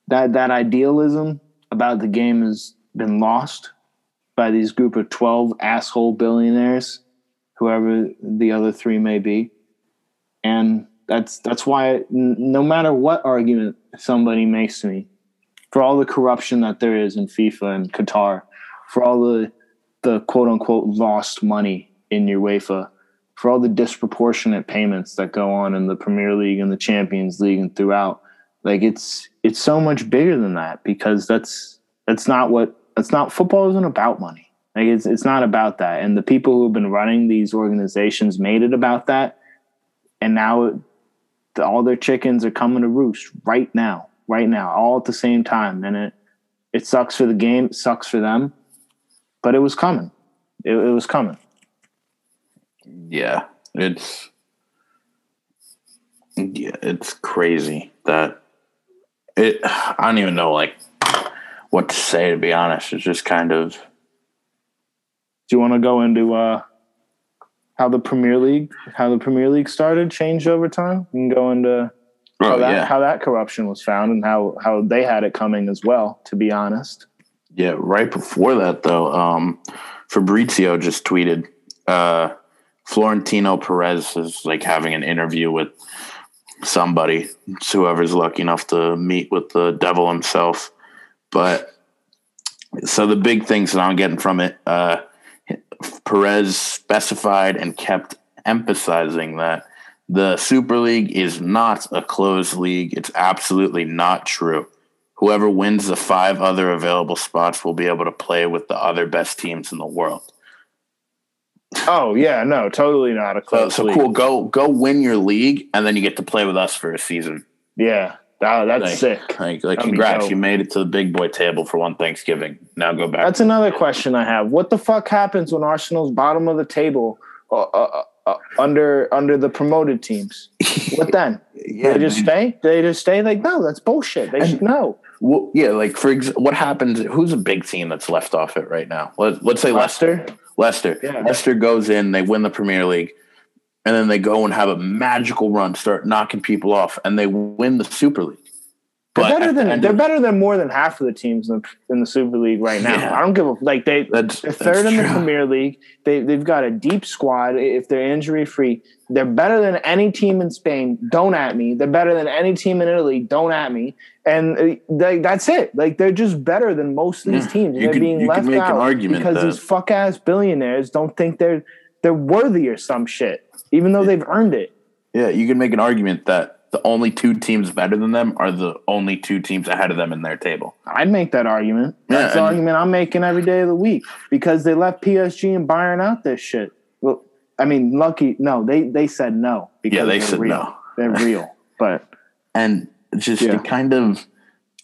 that that idealism about the game has been lost by these group of 12 asshole billionaires whoever the other three may be. And that's that's why no matter what argument somebody makes to me for all the corruption that there is in FIFA and Qatar for all the the quote unquote lost money in UEFA for all the disproportionate payments that go on in the Premier League and the Champions League and throughout like it's it's so much bigger than that because that's that's not what that's not football isn't about money. Like it's it's not about that. And the people who have been running these organizations made it about that, and now all their chickens are coming to roost right now, right now, all at the same time. And it it sucks for the game, it sucks for them, but it was coming. It, it was coming. Yeah, it's yeah, it's crazy that it I don't even know like what to say to be honest. It's just kind of Do you want to go into uh how the Premier League how the Premier League started, changed over time? You can go into how oh, that yeah. how that corruption was found and how how they had it coming as well, to be honest. Yeah, right before that though, um Fabrizio just tweeted uh Florentino Perez is like having an interview with somebody, whoever's lucky enough to meet with the devil himself. But so the big things that I'm getting from it, uh, Perez specified and kept emphasizing that the Super League is not a closed league. It's absolutely not true. Whoever wins the five other available spots will be able to play with the other best teams in the world. Oh yeah, no, totally not a close. So, so cool. Go go win your league, and then you get to play with us for a season. Yeah, oh, that's like, sick. Like, like congrats, you made it to the big boy table for one Thanksgiving. Now go back. That's another question I have. What the fuck happens when Arsenal's bottom of the table uh, uh, uh, uh under under the promoted teams? What then? yeah, they just stay? they just stay? Like no, that's bullshit. They and, should know. Well, yeah, like for ex- what happens? Who's a big team that's left off it right now? Let, let's say Leicester. Leicester Leicester. Yeah. Leicester goes in, they win the Premier League, and then they go and have a magical run, start knocking people off, and they win the Super League. But they're better than they're better than more than half of the teams in the, in the Super League right now. Yeah. I don't give a like they that's, they're third in the Premier League. They they've got a deep squad. If they're injury free, they're better than any team in Spain. Don't at me. They're better than any team in Italy. Don't at me. And uh, they, that's it. Like they're just better than most of these teams. You they're can, being left out because that. these fuck ass billionaires don't think they're they're worthy or some shit, even though they've earned it. Yeah, you can make an argument that the only two teams better than them are the only two teams ahead of them in their table. I'd make that argument. That's yeah, the argument I'm making every day of the week because they left PSG and Bayern out this shit. Well, I mean, lucky no, they they said no because yeah, they said real. no. They're real, but and just yeah. kind of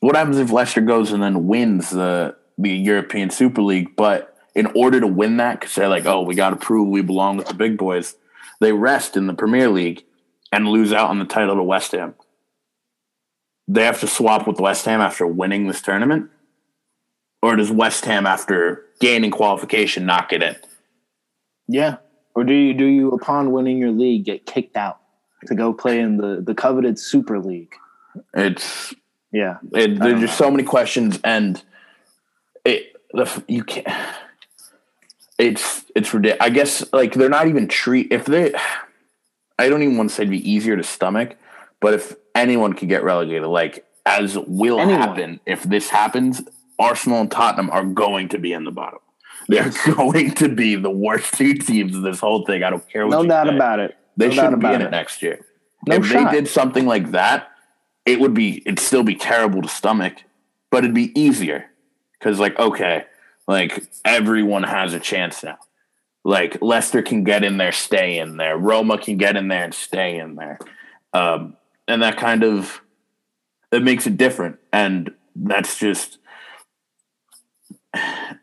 what happens if Leicester goes and then wins the the European Super League, but in order to win that, because they're like, oh, we got to prove we belong with the big boys, they rest in the Premier League and lose out on the title to West Ham. They have to swap with West Ham after winning this tournament? Or does West Ham, after gaining qualification, knock it in? Yeah. Or do you do you upon winning your league get kicked out to go play in the, the coveted Super League? It's yeah. It, there's just so many questions, and it the, you can't. It's it's ridiculous. I guess like they're not even treat if they I don't even want to say it'd be easier to stomach, but if anyone could get relegated, like as will Anyone. happen if this happens, Arsenal and Tottenham are going to be in the bottom. They're going to be the worst two teams of this whole thing. I don't care what No doubt say. about it. They No shouldn't be in it. it next year. No if shot. they did something like that, it would be it'd still be terrible to stomach, but it'd be easier because like okay, like everyone has a chance now. Like Leicester can get in there, stay in there. Roma can get in there and stay in there, um, and that kind of it makes it different. And that's just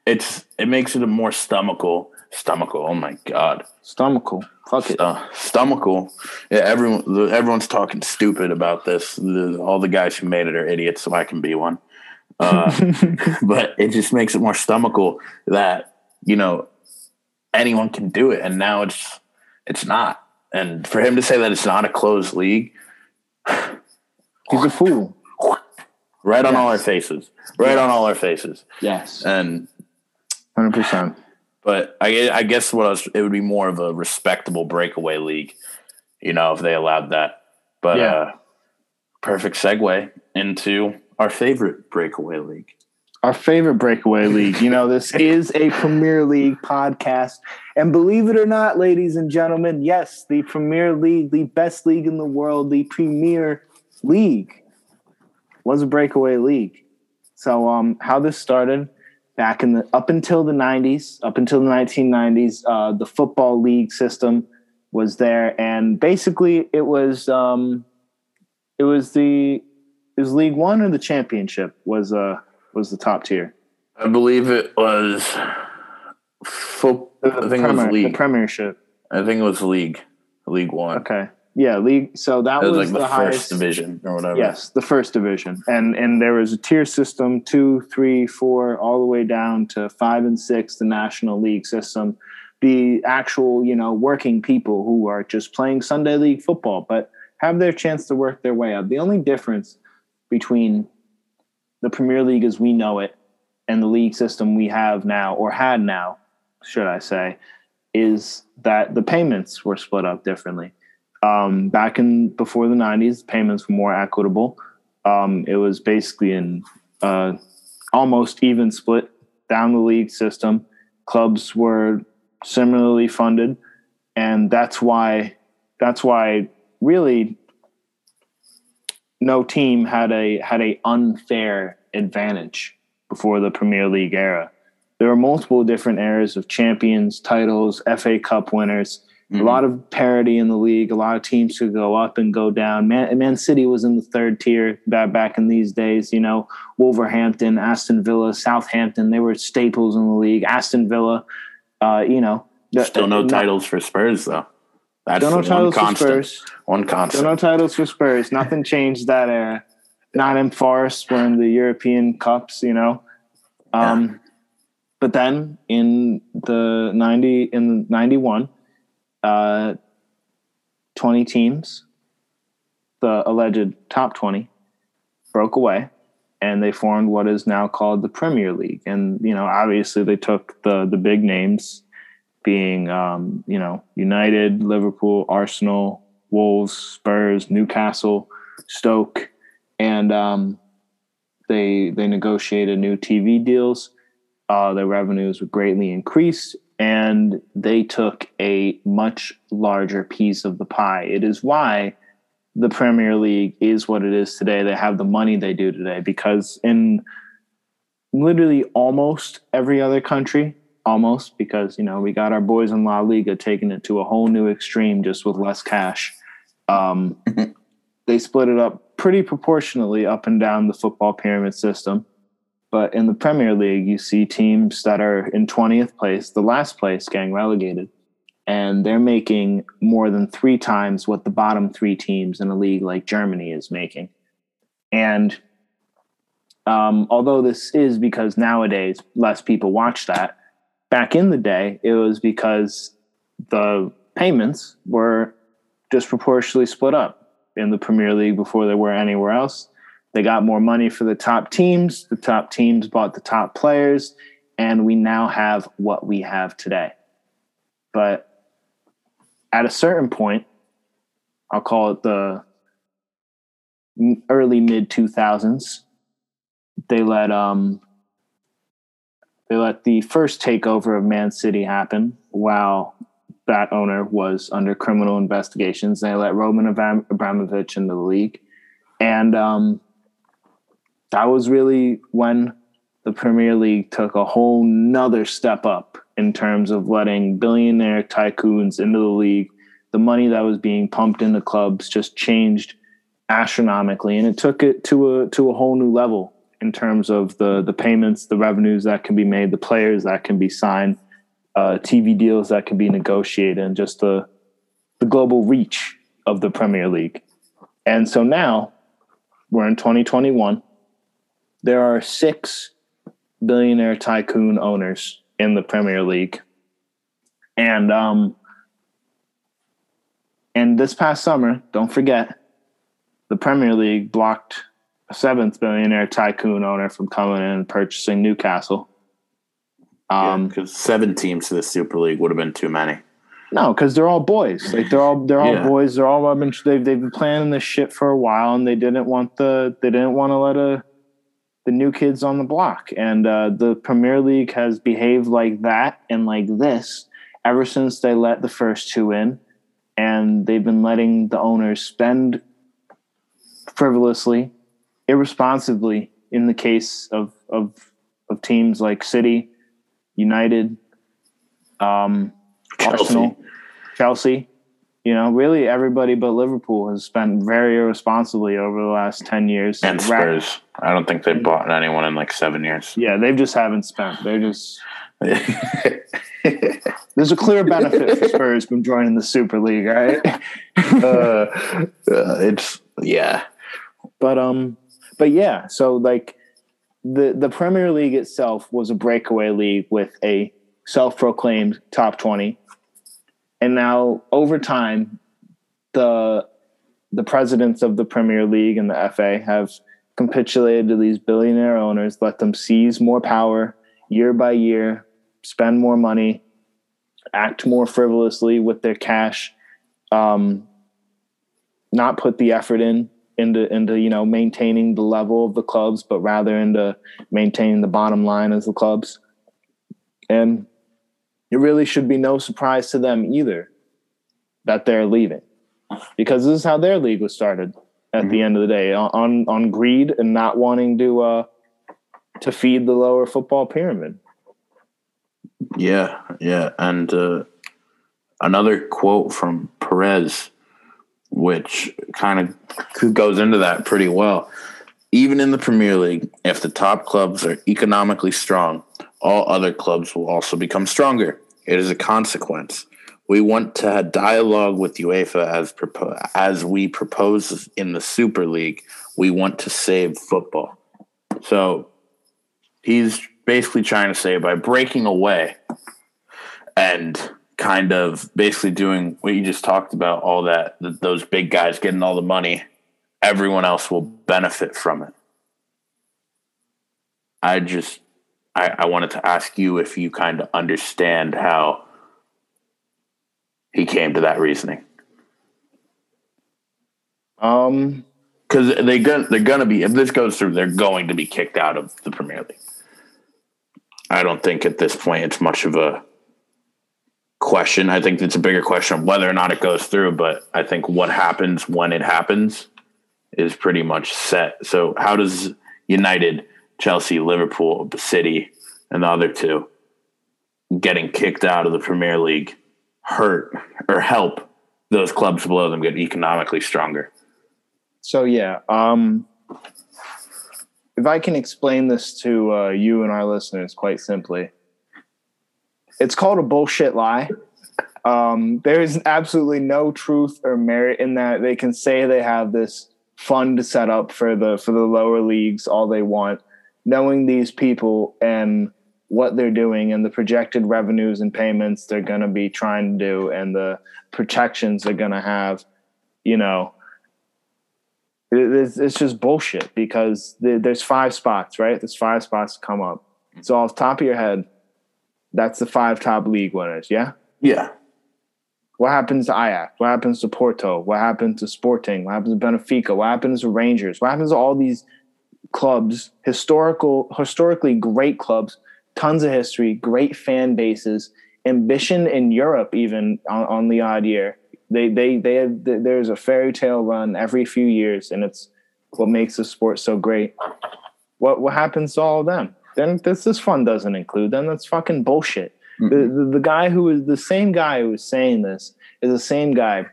it's it makes it a more stomachal stomachal. Oh my god Stomachal. Fuck it. uh, stomachal. Yeah, everyone the, everyone's talking stupid about this. The, all the guys who made it are idiots, so I can be one. Uh, but it just makes it more stomachal that you know anyone can do it, and now it's it's not. And for him to say that it's not a closed league, He's a fool. right on all our faces, right on all our faces, Yes. and Hundred percent. But I, I guess what I was, it would be more of a respectable breakaway league, you know, if they allowed that. But Yeah. uh, perfect segue into our favorite breakaway league. Our favorite breakaway league. You know, this is a Premier League podcast. And believe it or not, ladies and gentlemen, yes, the Premier League, the best league in the world, the Premier League was a breakaway league. So um how this started back in the up until the 90s, up until the 1990s, uh, the football league system was there and basically it was um it was the was League 1 or the championship was uh was the top tier. I believe it was. Fo- I think it was Premier- the league. Premiership. I think it was league, League One. Okay. Yeah, league. So that was, was like the, the, first highest division or whatever. Yes, the first division, and and there was a tier system: two, three, four, all the way down to five and six. The National League system, the actual you know working people who are just playing Sunday League football, but have their chance to work their way up. The only difference between the Premier League as we know it and the league system we have now, or had now, should I say, is that the payments were split up differently. Um, back in before the 90s payments were more equitable. Um, it was basically an uh, almost even split down the league system. Clubs were similarly funded and that's why that's why really no team had a had a unfair advantage before the premier league era there were multiple different eras of champions titles fa cup winners Mhm. a lot of parity in the league. A lot of teams could go up and go down. Man, Man City was in the third tier back back in these days. You know, Wolverhampton, Aston Villa, Southampton. They were staples in the league. Aston Villa. Uh, you know, the- Still no titles for Spurs though. That's the titles for. Spurs. One constant. no titles for Spurs. Nothing changed that era. Nottingham Forest were in the European Cups. You know. Um, But then in the ninety in ninety one, uh, twenty teams, the alleged top twenty, broke away, and they formed what is now called the Premier League. And you know, obviously, they took the the big names, being um, you know United, Liverpool, Arsenal, Wolves, Spurs, Newcastle, Stoke, and um, they they negotiated new TV deals uh, their revenues were greatly increased and they took a much larger piece of the pie. It is why the Premier League is what it is today. They have the money they do today because in literally almost every other country, almost because you know we got our boys in La Liga taking it to a whole new extreme just with less cash. Um, they split it up pretty proportionately up and down the football pyramid system. But in the Premier League, you see teams that are in 20th place, the last place getting relegated, and they're making more than three times what the bottom three teams in a league like Germany is making. And um, although this is because nowadays less people watch that, back in the day, it was because the payments were disproportionately split up in the Premier League before they were anywhere else. They got more money for the top teams. The top teams bought the top players, and we now have what we have today. But at a certain point, I'll call it the early mid 2000s. They let um they let the first takeover of Man City happen while that owner was under criminal investigations. They let Roman Abramovich into the league, and um, that was really when the Premier League took a whole nother step up in terms of letting billionaire tycoons into the league. The money that was being pumped into clubs just changed astronomically, and it took it to a to a whole new level in terms of the the payments, the revenues that can be made, the players that can be signed, uh, TV deals that can be negotiated, and just the the global reach of the Premier League. And so now we're in 2021. There are six billionaire tycoon owners in the Premier League, and um, and this past summer, don't forget, the Premier League blocked seventh billionaire tycoon owner from coming in and purchasing Newcastle. Um, because yeah, seven teams to the Super League would have been too many. No, because they're all boys. Like they're all they're all yeah. boys. They're all been they've they've been planning this shit for a while, and they didn't want the they didn't want to let a the new kids on the block. And uh, the Premier League has behaved like that and like this ever since they let the first two in, and they've been letting the owners spend frivolously irresponsibly in the case of of of teams like City, United, um, Chelsea. Arsenal, Chelsea. You know, really everybody but Liverpool has spent very irresponsibly over the last ten years. And Spurs. I don't think they've bought anyone in like seven years. Yeah, they just haven't spent. They're just There's a clear benefit for Spurs from joining the Super League, right? uh, uh, it's yeah, but um, but yeah, so like the the Premier League itself was a breakaway league with a self-proclaimed top 20. And now over time the the presidents of the Premier League and the FA have capitulated to these billionaire owners, let them seize more power year by year, spend more money, act more frivolously with their cash, um, not put the effort in into into you know maintaining the level of the clubs, but rather into maintaining the bottom line as the clubs. And it really should be no surprise to them either that they're leaving, because this is how their league was started. At mm-hmm. the end of the day, on on greed and not wanting to uh, to feed the lower football pyramid. Yeah, yeah, and uh, another quote from Perez which kind of goes into that pretty well. Even in the Premier League, if the top clubs are economically strong, all other clubs will also become stronger. It is a consequence. We want to have dialogue with UEFA as propo- as we propose in the Super League. We want to save football. So he's basically trying to say by breaking away and kind of basically doing what you just talked about all that those big guys getting all the money everyone else will benefit from it. I just i, I wanted to ask you if you kind of understand how he came to that reasoning. Um because they gonna they're gonna be if this goes through they're going to be kicked out of the premier league. I don't think at this point it's much of a question. I think it's a bigger question of whether or not it goes through, but I think what happens when it happens is pretty much set. So, how does United, Chelsea, Liverpool, the City, and the other two getting kicked out of the Premier League hurt or help those clubs below them get economically stronger? So, yeah. Um, if I can explain this to uh, you and our listeners quite simply, it's called a bullshit lie. Um, there is absolutely no truth or merit in that. They can say they have this fund set up for the for the lower leagues all they want, knowing these people and what they're doing and the projected revenues and payments they're going to be trying to do and the protections they're going to have, you know, it's, it's just bullshit because there's five spots, right? There's five spots to come up. So off the top of your head, that's the five top league winners. Yeah. Yeah. What happens to Ajax? What happens to Porto? What happens to Sporting? What happens to Benfica? What happens to Rangers? What happens to all these clubs, historical, historically great clubs, tons of history, great fan bases, ambition in Europe, even on, on the odd year. They, they, they have, there's a fairy tale run every few years, and it's what makes the sport so great. What, what happens to all of them? Then this, this fund doesn't include them. That's fucking bullshit. The, the, the guy who is the same guy who is saying this is the same guy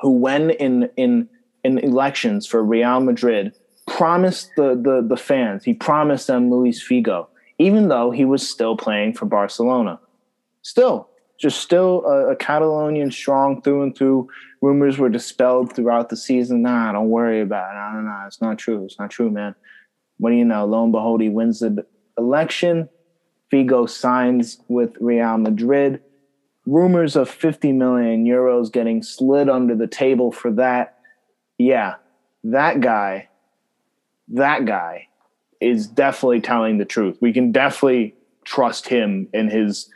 who, when in in in elections for Real Madrid, promised the the, the fans, he promised them Luis Figo, even though he was still playing for Barcelona. Still, just still a, a Catalonian strong through and through. Rumors were dispelled throughout the season. Nah, don't worry about it. Nah, nah, nah, it's not true. It's not true, man. What do you know? Lo and behold, he wins the election Figo signs with Real Madrid. Rumors of 50 million euros getting slid under the table for that. Yeah, that guy, that guy is definitely telling the truth. We can definitely trust him and his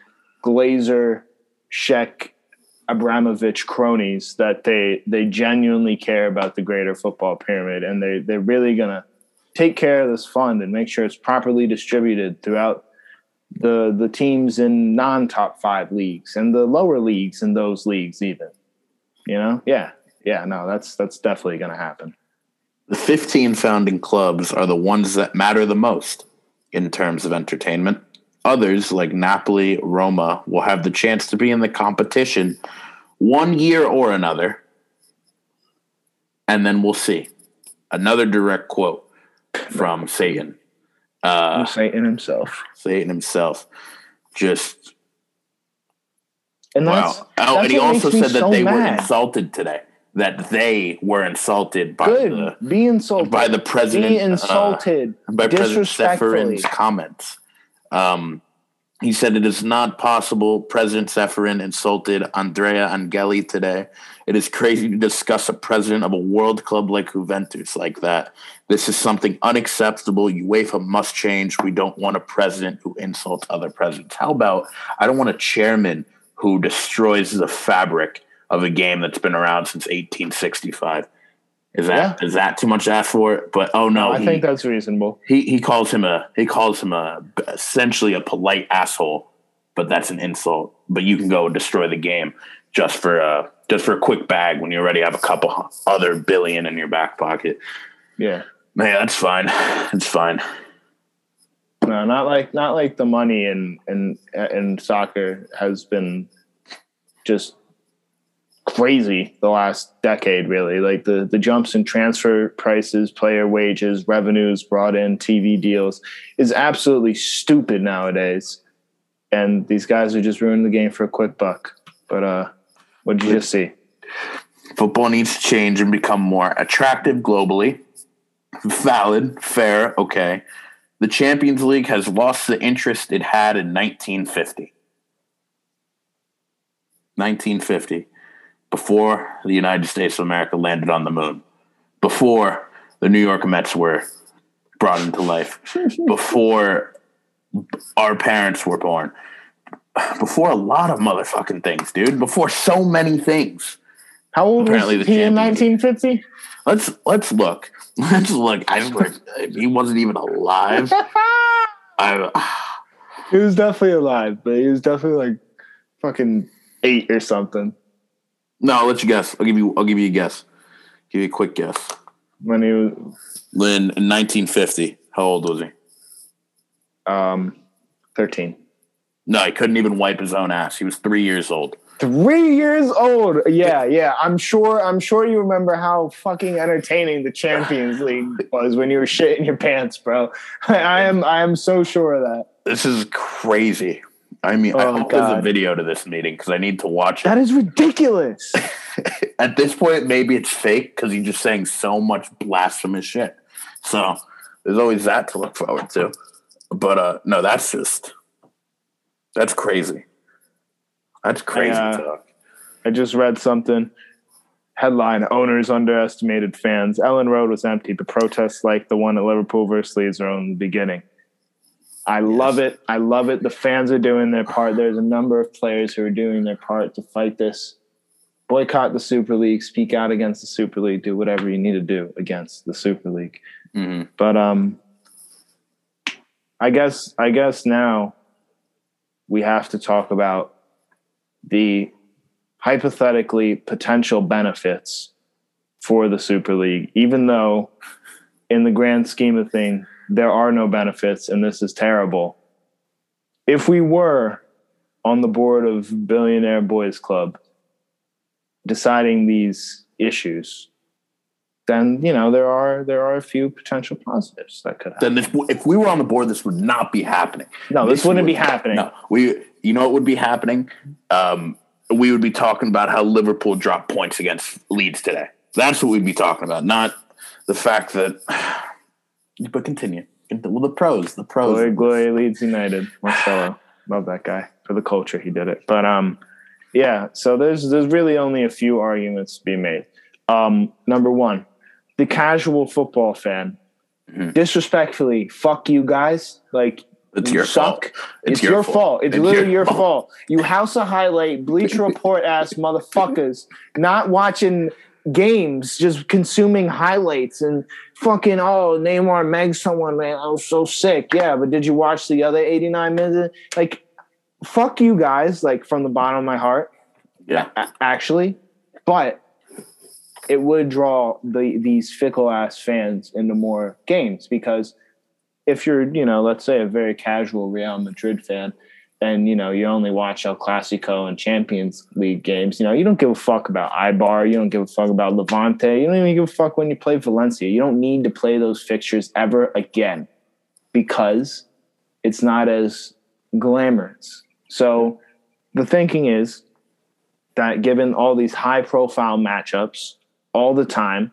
Glazer, Sheck, Abramovich cronies that they they genuinely care about the greater football pyramid and they they're really gonna take care of this fund and make sure it's properly distributed throughout the the teams in non top five leagues and the lower leagues in those leagues even. You know, yeah, yeah, no, that's that's definitely going to happen. The 15 founding clubs are the ones that matter the most in terms of entertainment. Others, like Napoli, Roma, will have the chance to be in the competition one year or another. And then we'll see. Another direct quote from Satan. Uh, Satan himself. Satan himself. Just and wow. Oh, and he also said that so they mad. were insulted today. That they were insulted by Good. the be insulted by the president. Be insulted uh, by President Ceferin's comments. Um, he said it is not possible. President Ceferin insulted Andrea Agnelli today. It is crazy to discuss a president of a world club like Juventus like that. This is something unacceptable. UEFA must change. We don't want a president who insults other presidents. How about I don't want a chairman who destroys the fabric of a game that's been around since 1865. Is that yeah. is that too much to ask for? But oh no, I he, think that's reasonable. He he calls him a he calls him a essentially a polite asshole, but that's an insult. But you can go destroy the game just for a just for a quick bag when you already have a couple other billion in your back pocket. Yeah, man, that's fine. It's fine. No, not like not like the money in in in soccer has been just crazy the last decade really. Like the the jumps in transfer prices player wages revenues brought in tv deals is absolutely stupid nowadays. And these guys are just ruining the game for a quick buck. But uh what did you just see? Football needs to change and become more attractive globally. Valid. Fair. Okay. The champions league has lost the interest it had in 1950 1950 before the United States of America landed on the moon, before the New York Mets were brought into life, before our parents were born, before a lot of motherfucking things, dude, before so many things. How old Apparently was he in 1950? Let's let's look. Let's look. I swear, he wasn't even alive. I, he was definitely alive, but he was definitely like fucking eight or something. No, I'll let you guess. I'll give you. I'll give you a guess. Give you a quick guess. When he was Lynn in 1950, how old was he? Um, thirteen. No, he couldn't even wipe his own ass. He was three years old. Three years old. Yeah, yeah. I'm sure. I'm sure you remember how fucking entertaining the Champions League was when you were shitting your pants, bro. I am. I am so sure of that. This is crazy. I mean, oh, I hope God. there's a video to this meeting because I need to watch it. That is ridiculous. At this point, maybe it's fake because he's just saying so much blasphemous shit. So there's always that to look forward to. But uh no, that's just that's crazy. That's crazy I, uh, talk. I just read something. Headline: Owners underestimated fans. Elland Road was empty, but protests like the one at Liverpool versus Leeds are in the beginning. I love it. I love it. The fans are doing their part. There's a number of players who are doing their part to fight this. boycott the Super League, speak out against the Super League, do whatever you need to do against the Super League. Mhm. But um, I guess I guess now we have to talk about the hypothetically potential benefits for the Super League, even though in the grand scheme of things there are no benefits and this is terrible. If we were on the board of Billionaire Boys Club deciding these issues, then you know there are there are a few potential positives that could happen. Then if, if we were on the board, this would not be happening. No, this wouldn't be happening. No, we. You know what would be happening? Um, we would be talking about how Liverpool dropped points against Leeds today. That's what we'd be talking about, not the fact that. But continue. Well, the pros, the pros. Glory, glory, Leeds United. Marcelo, love that guy for the culture. He did it. But um, yeah. So there's there's really only a few arguments to be made. Um, number one, the casual football fan, Mhm. disrespectfully, fuck you guys. Like It's you your suck. fault. It's, your, fault. It's, It's literally your your fault. You House of Highlight, Bleacher Report ass motherfuckers, not watching games, just consuming highlights and fucking oh Neymar meg someone man. I was so sick. Yeah, but did you watch the other eighty nine minutes? Like, fuck you guys. Like from the bottom of my heart, Yeah. a- actually, but it would draw the these fickle ass fans into more games because if you're, you know, let's say a very casual Real Madrid fan, and you know you only watch El Clasico and Champions League games, you know you don't give a fuck about Eibar, you don't give a fuck about Levante, you don't even give a fuck when you play Valencia. You don't need to play those fixtures ever again because it's not as glamorous. So the thinking is that given all these high profile matchups all the time,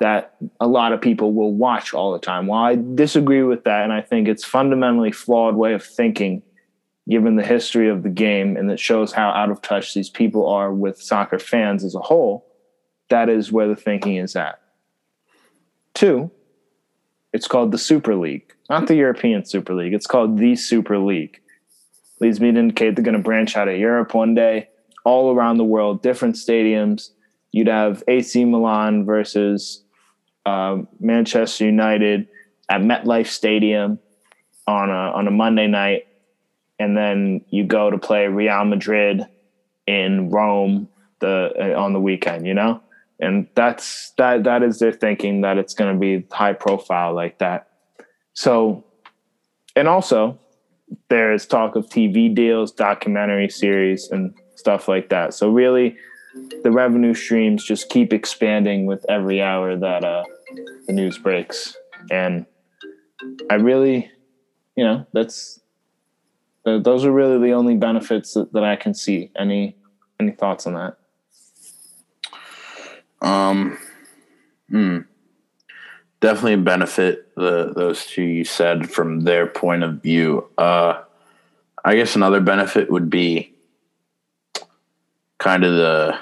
that a lot of people will watch all the time. While I disagree with that, and I think it's fundamentally flawed way of thinking, given the history of the game, and it shows how out of touch these people are with soccer fans as a whole. That is where the thinking is at. Two, it's called the Super League, not the European Super League. It's called the Super League. Leads me to indicate they're going to branch out of Europe one day, all around the world, different stadiums. You'd have AC Milan versus uh, Manchester United at MetLife Stadium on a on a Monday night, and then you go to play Real Madrid in Rome the uh, on the weekend. You know, and that's that that is their thinking that it's going to be high profile like that. So, and also there's talk of TV deals, documentary series, and stuff like that. So really, the revenue streams just keep expanding with every hour that uh, the news breaks, and I really, you know, that's th- those are really the only benefits that, that I can see. Any any thoughts on that? Um, hmm. Definitely benefit the those two you said from their point of view. Uh, I guess another benefit would be kind of the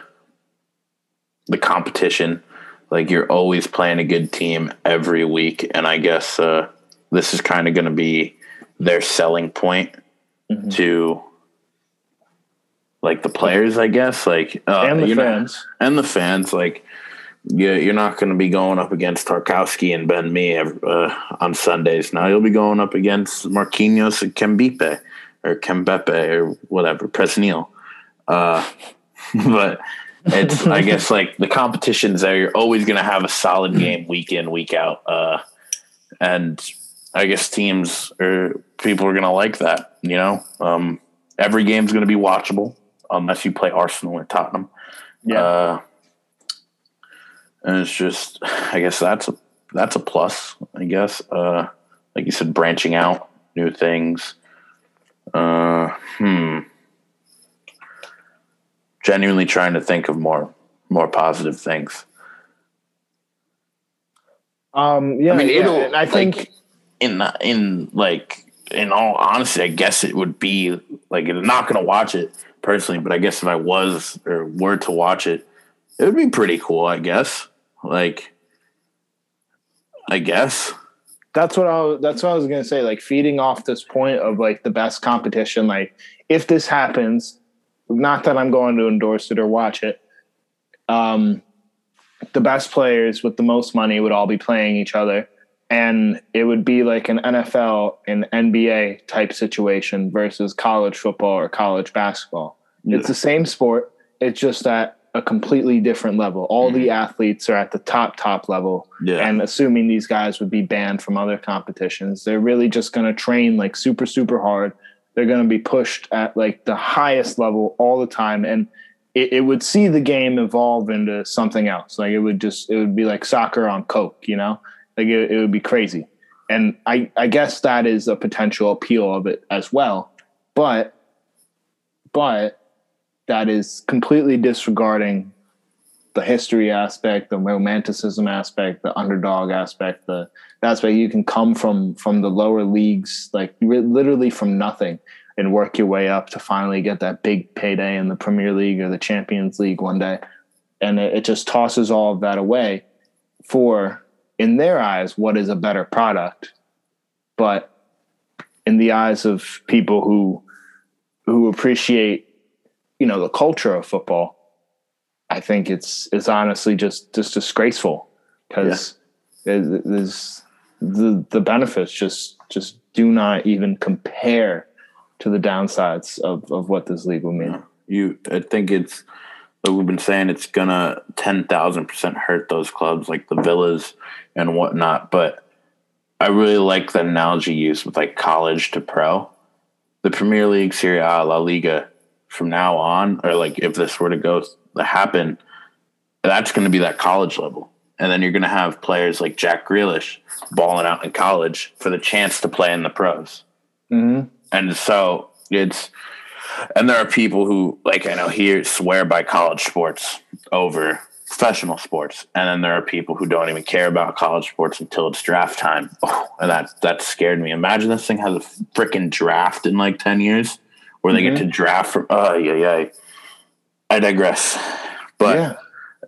the competition. Like you're always playing a good team every week, and I guess uh, this is kind of going to be their selling point Mhm. to like the players. I guess like uh, and the you're not- fans. and the fans like you, you're not going to be going up against Tarkowski and Ben Mee uh, on Sundays. Now you'll be going up against Marquinhos and Kimpembe or Kimpembe or whatever, Presnel. Uh, but it's I guess like the competitions there. You're always going to have a solid game week in week out, uh, and I guess teams or people are going to like that. You know, um, every game's going to be watchable unless you play Arsenal or Tottenham. Yeah. Uh, and it's just, I guess that's a that's a plus. I guess, uh, like you said, branching out, new things. Uh, hmm. Genuinely trying to think of more more positive things. Um, yeah, I mean, yeah, it'll. and I think like, in in like in all honesty, I guess it would be like I'm not to watch it personally, but I guess if I was or were to watch it, it would be pretty cool. I guess. Like, I guess. that's what I that's what I was gonna say. Like feeding off this point of like the best competition. Like if this happens, not that I'm going to endorse it or watch it, um, the best players with the most money would all be playing each other and it would be like an NFL and NBA type situation versus college football or college basketball. Yeah. It's the same sport. It's just at a completely different level. All mm-hmm. the athletes are at the top top level. Yeah. And assuming these guys would be banned from other competitions, they're really just going to train like super super hard. They're going to be pushed at like the highest level all the time and it, it would see the game evolve into something else. Like it would just it would be like soccer on coke, you know? Like it, it would be crazy. And I, I guess that is a potential appeal of it as well. But, but that is completely disregarding the history aspect, the romanticism aspect, the underdog aspect, the that's aspect you can come from from the lower leagues, like literally from nothing, and work your way up to finally get that big payday in the Premier League or the Champions League one day, and it, it just tosses all of that away for in their eyes what is a better product? But in the eyes of people who who appreciate you know the culture of football i think it's it's honestly just just disgraceful. Because yeah. there's the the benefits just just do not even compare to the downsides of of what this league will mean. You i think it's like we've been saying it's gonna ten thousand percent hurt those clubs like the villas and whatnot. But I really like the analogy used with like college to pro. The Premier League, Serie A, La Liga, from now on, or like if this were to go to happen, that's going to be that college level. And then you're going to have players like Jack Grealish balling out in college for the chance to play in the pros. Mm-hmm. And so it's and there are people who like I know here swear by college sports over professional sports, and then there are people who don't even care about college sports until it's draft time. Oh, and that that scared me. Imagine this thing has a freaking draft in like ten years, where they mm-hmm. get to draft from. Oh yeah, yeah. I digress, but yeah.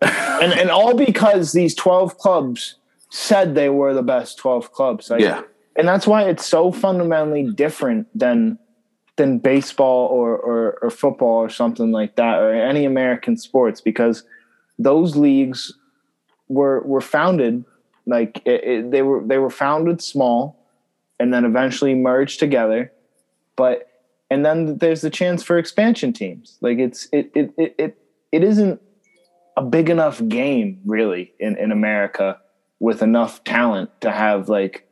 and and all because these twelve clubs said they were the best twelve clubs. Like, yeah, and that's why it's so fundamentally different than than baseball or, or, or football or something like that or any American sports because those leagues were were founded like it, it, they were they were founded small and then eventually merged together but and then there's the chance for expansion teams. Like it's it it it it, it isn't a big enough game really in in America with enough talent to have like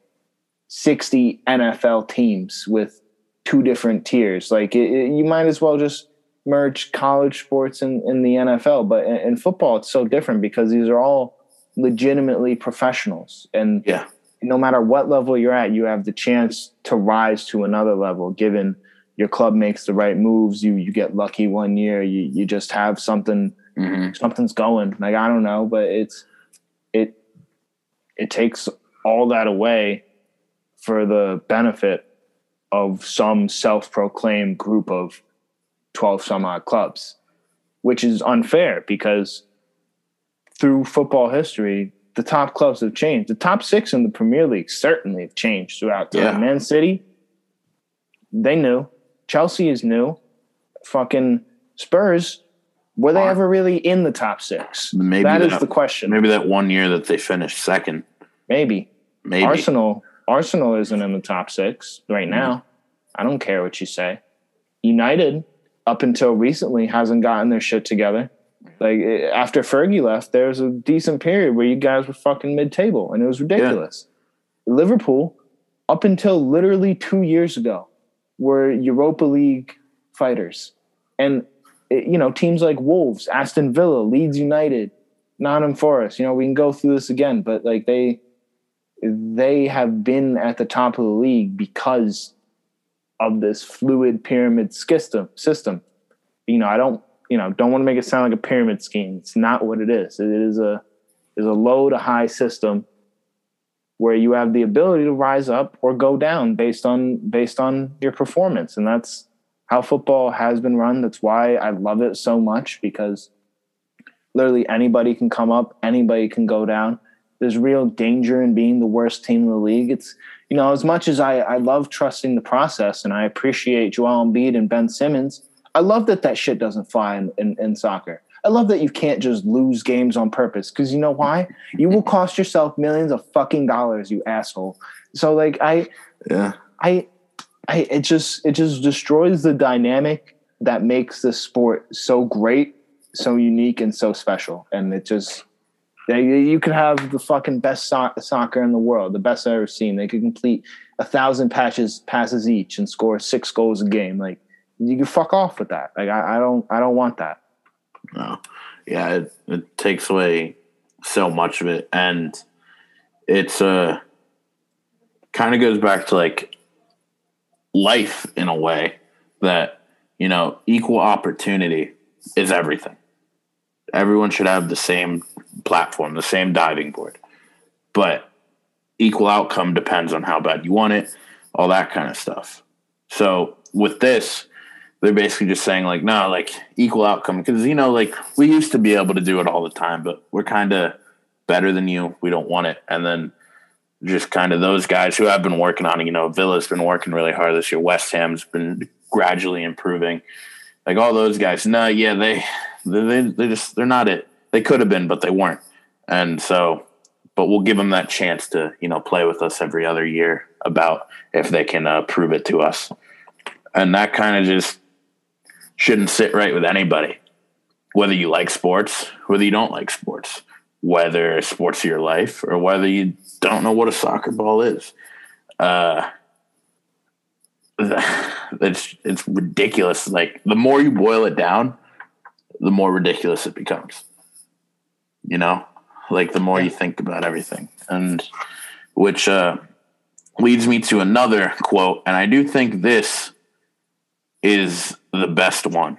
60 NFL teams with two different tiers. Like it, it, you might as well just merge college sports and the NFL. But in, in, football, it's so different because these are all legitimately professionals, and yeah. no matter what level you're at, you have the chance to rise to another level. Given your club makes the right moves, you you get lucky one year, you you just have something. Mm-hmm. Something's going. Like I don't know, but it's it it takes all that away for the benefit of some self-proclaimed group of 12 some odd clubs which is unfair because through football history the top clubs have changed. The top six in the premier league certainly have changed throughout time. Yeah. man city they knew. Chelsea is new. Fucking spurs were they ever really in the top six? Maybe that, that is the question. maybe that one year that they finished second. Maybe. Maybe. Arsenal Arsenal isn't in the top six right now. I don't care what you say. United, up until recently, hasn't gotten their shit together. Like eh, after Fergie left, there was a decent period where you guys were fucking mid-table, and it was ridiculous. Yeah. Liverpool, up until literally two years ago, were Europa League fighters, and it, you know teams like Wolves, Aston Villa, Leeds United, Nottingham Forest. You know we can go through this again, but like they they have been at the top of the league because of this fluid pyramid system system. You know i don't you know don't want to make it sound like a pyramid scheme. It's not what it is. It is a is a low to high system where you have the ability to rise up or go down based on based on your performance. And that's how football has been run. That's why i love it so much because literally anybody can come up anybody can go down there's real danger in being the worst team in the league. It's you know as much as I I love trusting the process and I appreciate Joel Embiid and Ben Simmons. I love that that shit doesn't fly in, in, in soccer. I love that you can't just lose games on purpose because you know why? You will cost yourself millions of fucking dollars, you asshole. So like I, Yeah. I, I, it just it just destroys the dynamic that makes the sport so great, so unique, and so special. And it just you, could have the fucking best so- soccer in the world, the best I've ever seen. They could complete a thousand passes passes each and score six goals a game. Like you can fuck off with that. Like I, I don't I don't want that. No. Yeah, it, it takes away so much of it. And it's uh kind of goes back to like life in a way that, you know, equal opportunity is everything. Everyone should have the same platform, the same diving board. But equal outcome depends on how bad you want it, all that kind of stuff. So with this, they're basically just saying like, no, like equal outcome because you know, like we used to be able to do it all the time, but we're kind of better than you. We don't want it, and then just kind of those guys who have been working on it. You know, Villa's been working really hard this year. West Ham's been gradually improving. Like all those guys, no, yeah, they they they just they're not it. They could have been, but they weren't, and so. But we'll give them that chance to, you know, play with us every other year about if they can uh, prove it to us. And that kind of just shouldn't sit right with anybody. Whether you like sports whether you don't like sports whether sports are your life or whether you don't know what a soccer ball is. Uh it's it's ridiculous. Like the more you boil it down the more ridiculous it becomes you know like the more you think about everything and which uh leads me to another quote and i do think this is the best one.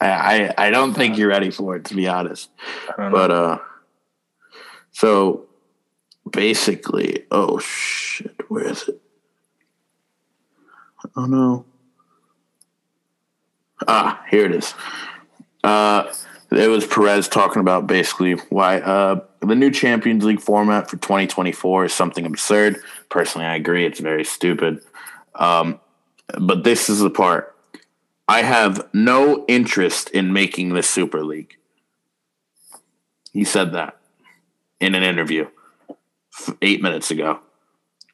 I, I I don't think you're ready for it to be honest. But uh so basically oh shit, where is it? Oh no. Ah, here it is. Uh it was Perez talking about basically why uh, the new Champions League format for 2024 is something absurd. Personally, I agree. It's very stupid. Um, but this is the part. I have no interest in making this Super League. He said that in an interview eight minutes ago.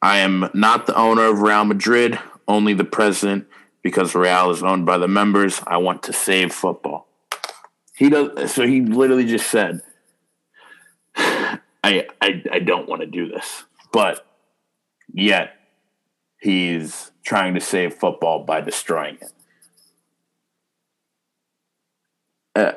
I am not the owner of Real Madrid, only the president, because Real is owned by the members. I want to save football. He does. So he literally just said, "I I, I don't want to do this," but yet he's trying to save football by destroying it. Uh,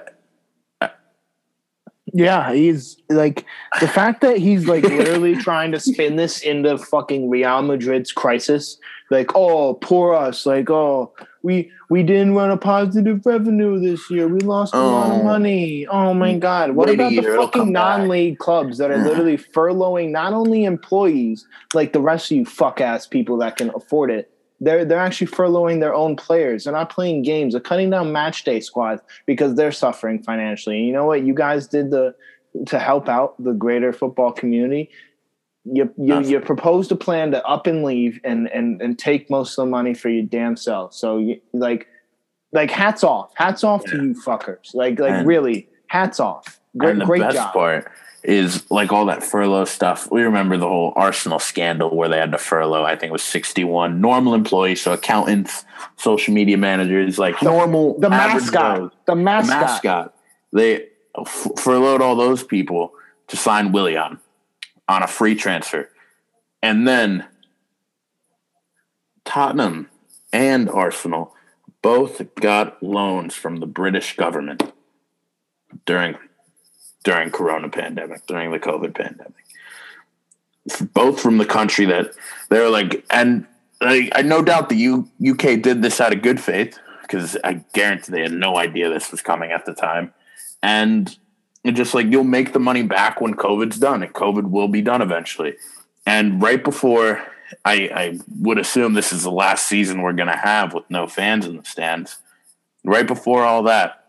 Yeah, he's like the fact that he's like literally trying to spin this into fucking Real Madrid's crisis. Like, oh, poor us. Like, oh, we we didn't run a positive revenue this year. We lost a lot of Oh. money. Oh my mm. god. What about the year, it'll come fucking non-league clubs that are Yeah. literally furloughing not only employees like the rest of you fuck ass people that can afford it. They're they're actually furloughing their own players. They're not playing games. They're cutting down match day squads because they're suffering financially. And you know what? You guys did the to help out the greater football community. You you, you proposed a plan to up and leave and and and take most of the money for your damn self. So you, like like hats off, hats off to you fuckers. Like like And- really, hats off. Great and the great best job. part is like all that furlough stuff. We remember the whole Arsenal scandal where they had to furlough. I think it was sixty-one normal employees, so accountants, social media managers, like normal The mascot, the The mascot. mascot. They f- furloughed all those people to sign Willian on a free transfer, and then Tottenham and Arsenal both got loans from the British government during during Corona pandemic, during the COVID pandemic. Both from the country that they're like, and I, I no doubt the U, UK did this out of good faith because I guarantee they had no idea this was coming at the time. And just like you'll make the money back when COVID's done, and COVID will be done eventually. And right before I, I would assume this is the last season we're going to have with no fans in the stands. Right before all that,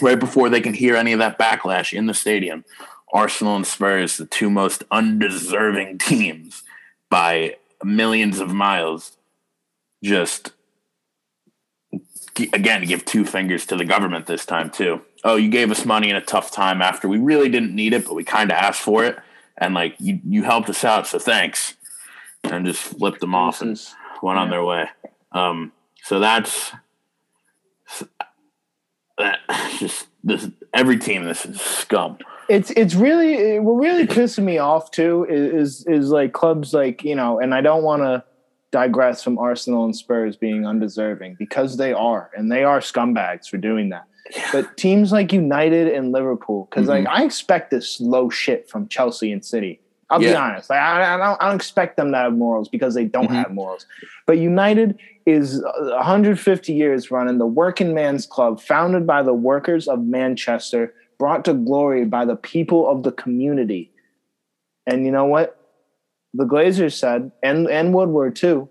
right before they can hear any of that backlash in the stadium, Arsenal and Spurs, the two most undeserving teams by millions of miles, just again give two fingers to the government this time too. Oh, you gave us money in a tough time after we really didn't need it, but we kind of asked for it, and like you you helped us out, so thanks. And just flipped them off and went on their way. Um, so that's that just this every team this is scum. It's it's really what really pissing me off too is is, is like clubs like you know, and I don't want to digress from Arsenal and Spurs being undeserving because they are, and they are scumbags for doing that. But teams like United and Liverpool, because mm-hmm. like I expect this low shit from Chelsea and City. I'll yeah. be honest. Like, I, I, don't, I don't expect them to have morals because they don't mm-hmm. have morals. But United is 150 years running the working man's club, founded by the workers of Manchester, brought to glory by the people of the community. And you know what? the Glazers said, and and Woodward too.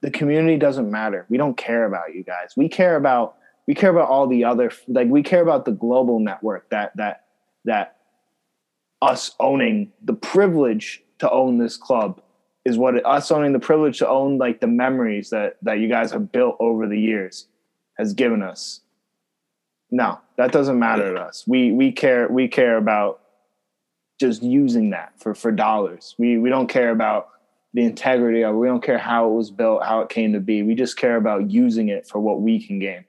The community doesn't matter. We don't care about you guys. We care about we care about all the other like we care about the global network that that that us owning the privilege to own this club is what it, us owning the privilege to own like the memories that that you guys have built over the years has given us. No, that doesn't matter to us. We we care we care about just using that for for dollars. We we don't care about the integrity of. We don't care how it was built, how it came to be. We just care about using it for what we can gain.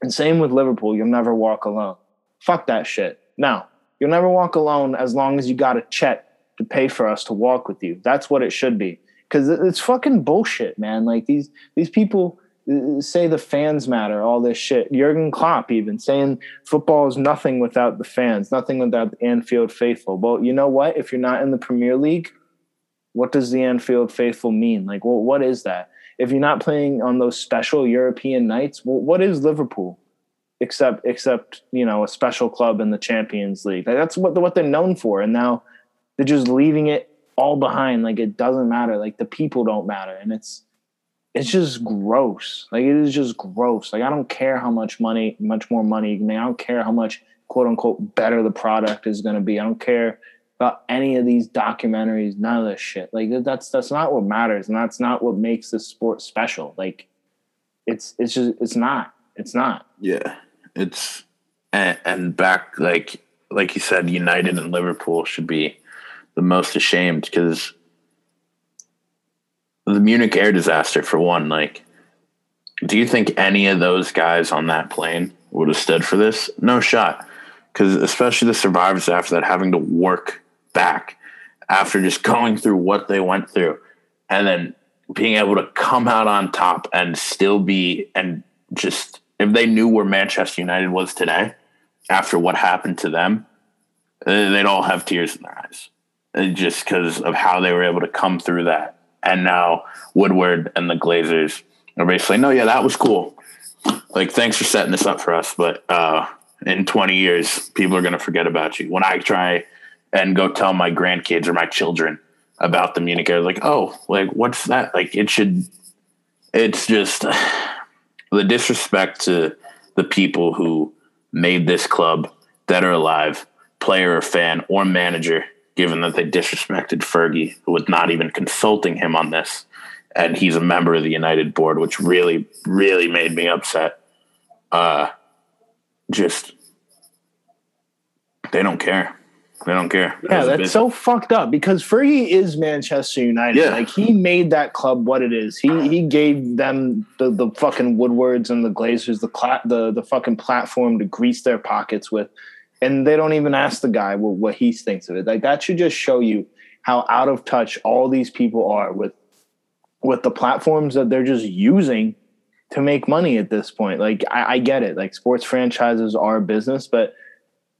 And same with Liverpool. You'll never walk alone. Fuck that shit. No, you'll never walk alone as long as you got a check to pay for us to walk with you. That's what it should be. Because it's fucking bullshit, man. Like these these people uh, say the fans matter, all this shit. Jurgen Klopp even saying football is nothing without the fans, nothing without the Anfield faithful. Well, you know what? If you're not in the Premier League, what does the Anfield faithful mean? Like, well, what is that? If you're not playing on those special European nights, well, what is Liverpool? Except, except you know, a special club in the Champions League. Like, that's what what they're known for, and now they're just leaving it all behind. Like it doesn't matter. Like the people don't matter, and it's it's just gross. Like it is just gross. Like I don't care how much money, much more money. I don't care how much quote unquote better the product is going to be. I don't care about any of these documentaries. None of this shit. Like that's that's not what matters, and that's not what makes this sport special. Like it's it's just it's not. It's not. Yeah, it's and, and back like like you said, United and Liverpool should be the most ashamed because the Munich air disaster for one, like do you think any of those guys on that plane would have stood for this? No shot. Because especially the survivors after that, having to work back after just going through what they went through and then being able to come out on top and still be, and just if they knew where Manchester United was today after what happened to them, they'd all have tears in their eyes just because of how they were able to come through that and now Woodward and the Glazers are basically, no, yeah, that was cool. Like, thanks for setting this up for us, but uh, in 20 years, people are going to forget about you. When I try and go tell my grandkids or my children about the Munich Air, like, oh, like, what's that? Like, it should, it's just the disrespect to the people who made this club that are alive, player or fan or manager given that they disrespected Fergie with not even consulting him on this. And he's a member of the United board, which really, really made me upset. Uh, just, they don't care. They don't care. Yeah, that's so fucked up because Fergie is Manchester United. Yeah. Like he made that club what it is. He he gave them the, the fucking Woodwards and the Glazers the cla- the the fucking platform to grease their pockets with and they don't even ask the guy what, what he thinks of it. Like that should just show you how out of touch all these people are with with the platforms that they're just using to make money at this point. Like I, I get it. Like sports franchises are a business, but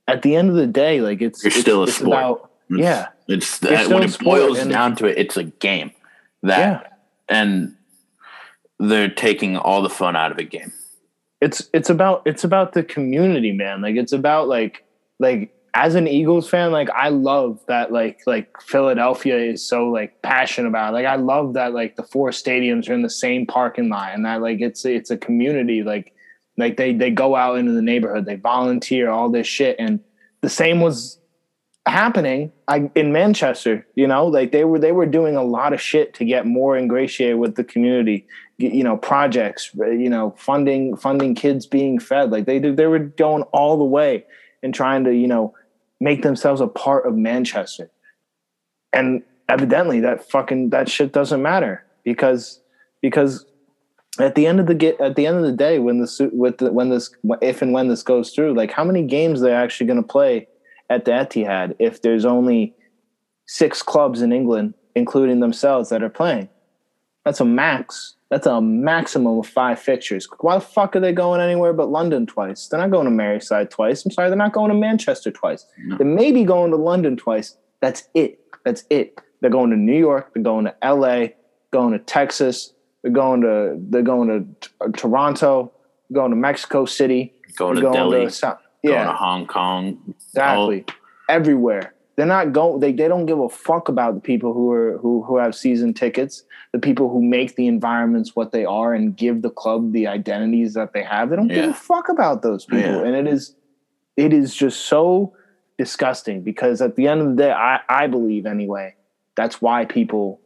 at the end of the day, like it's you're it's, still a sport. About, it's, yeah, it's that, when it boils down to it, it's a game. That yeah. and they're taking all the fun out of a game. It's it's about it's about the community, man. Like it's about like like as an Eagles fan, like I love that like like Philadelphia is so like passionate about. It. Like I love that like the four stadiums are in the same parking lot and that like it's it's a community like like they they go out into the neighborhood, they volunteer, all this shit and the same was happening I, in Manchester, you know, like they were they were doing a lot of shit to get more ingratiated with the community you know projects uh, you know funding funding kids being fed. Like they they were going all the way and trying to you know make themselves a part of manchester. And evidently that fucking that shit doesn't matter because because at the end of the get at the end of the day when this with the, when this if and when this goes through like how many games they're actually going to play at the Etihad if there's only six clubs in England including themselves that are playing that's a max that's a maximum of five fixtures. Why the fuck are they going anywhere but London twice? They're not going to Merseyside twice. I'm sorry, they're not going to Manchester twice. No. They may be going to London twice. That's it. That's it. They're going to New York. They're going to LA. Going to Texas. They're going to. They're going to uh, Toronto. Going to Mexico City. Going to going Delhi. To, yeah. Going to Hong Kong. Exactly. Oh. Everywhere. They're not going. They, they don't give a fuck about the people who are who who have season tickets. The people who make the environments what they are and give the club the identities that they have. They don't yeah. give a fuck about those people. Yeah. And it is it is just so disgusting because at the end of the day, I I believe anyway, that's why people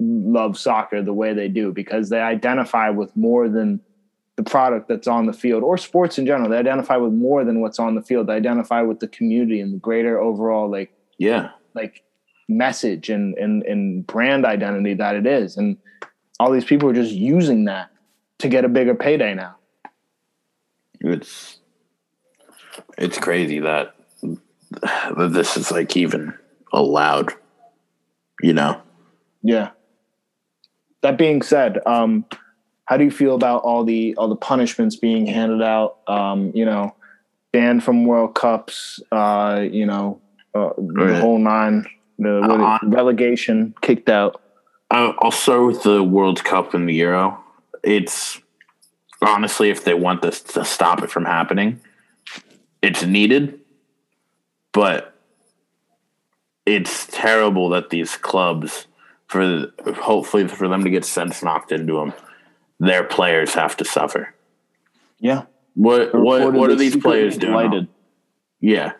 love soccer the way they do because they identify with more than the product that's on the field or sports in general. They identify with more than what's on the field. They identify with the community and the greater overall like yeah like message and and and brand identity that it is. And all these people are just using that to get a bigger payday now. It's it's crazy that that this is like even allowed. You know. Yeah. That being said, um, how do you feel about all the all the punishments being handed out? Um, you know, banned from World Cups. Uh, you know, uh, the whole nine. The uh, relegation kicked out. I'll start with the World Cup and the Euro. It's honestly, if they want this to stop it from happening, it's needed, but it's terrible that these clubs, for hopefully for them to get sense knocked into them, their players have to suffer. Yeah. What what what are these players doing? Yeah.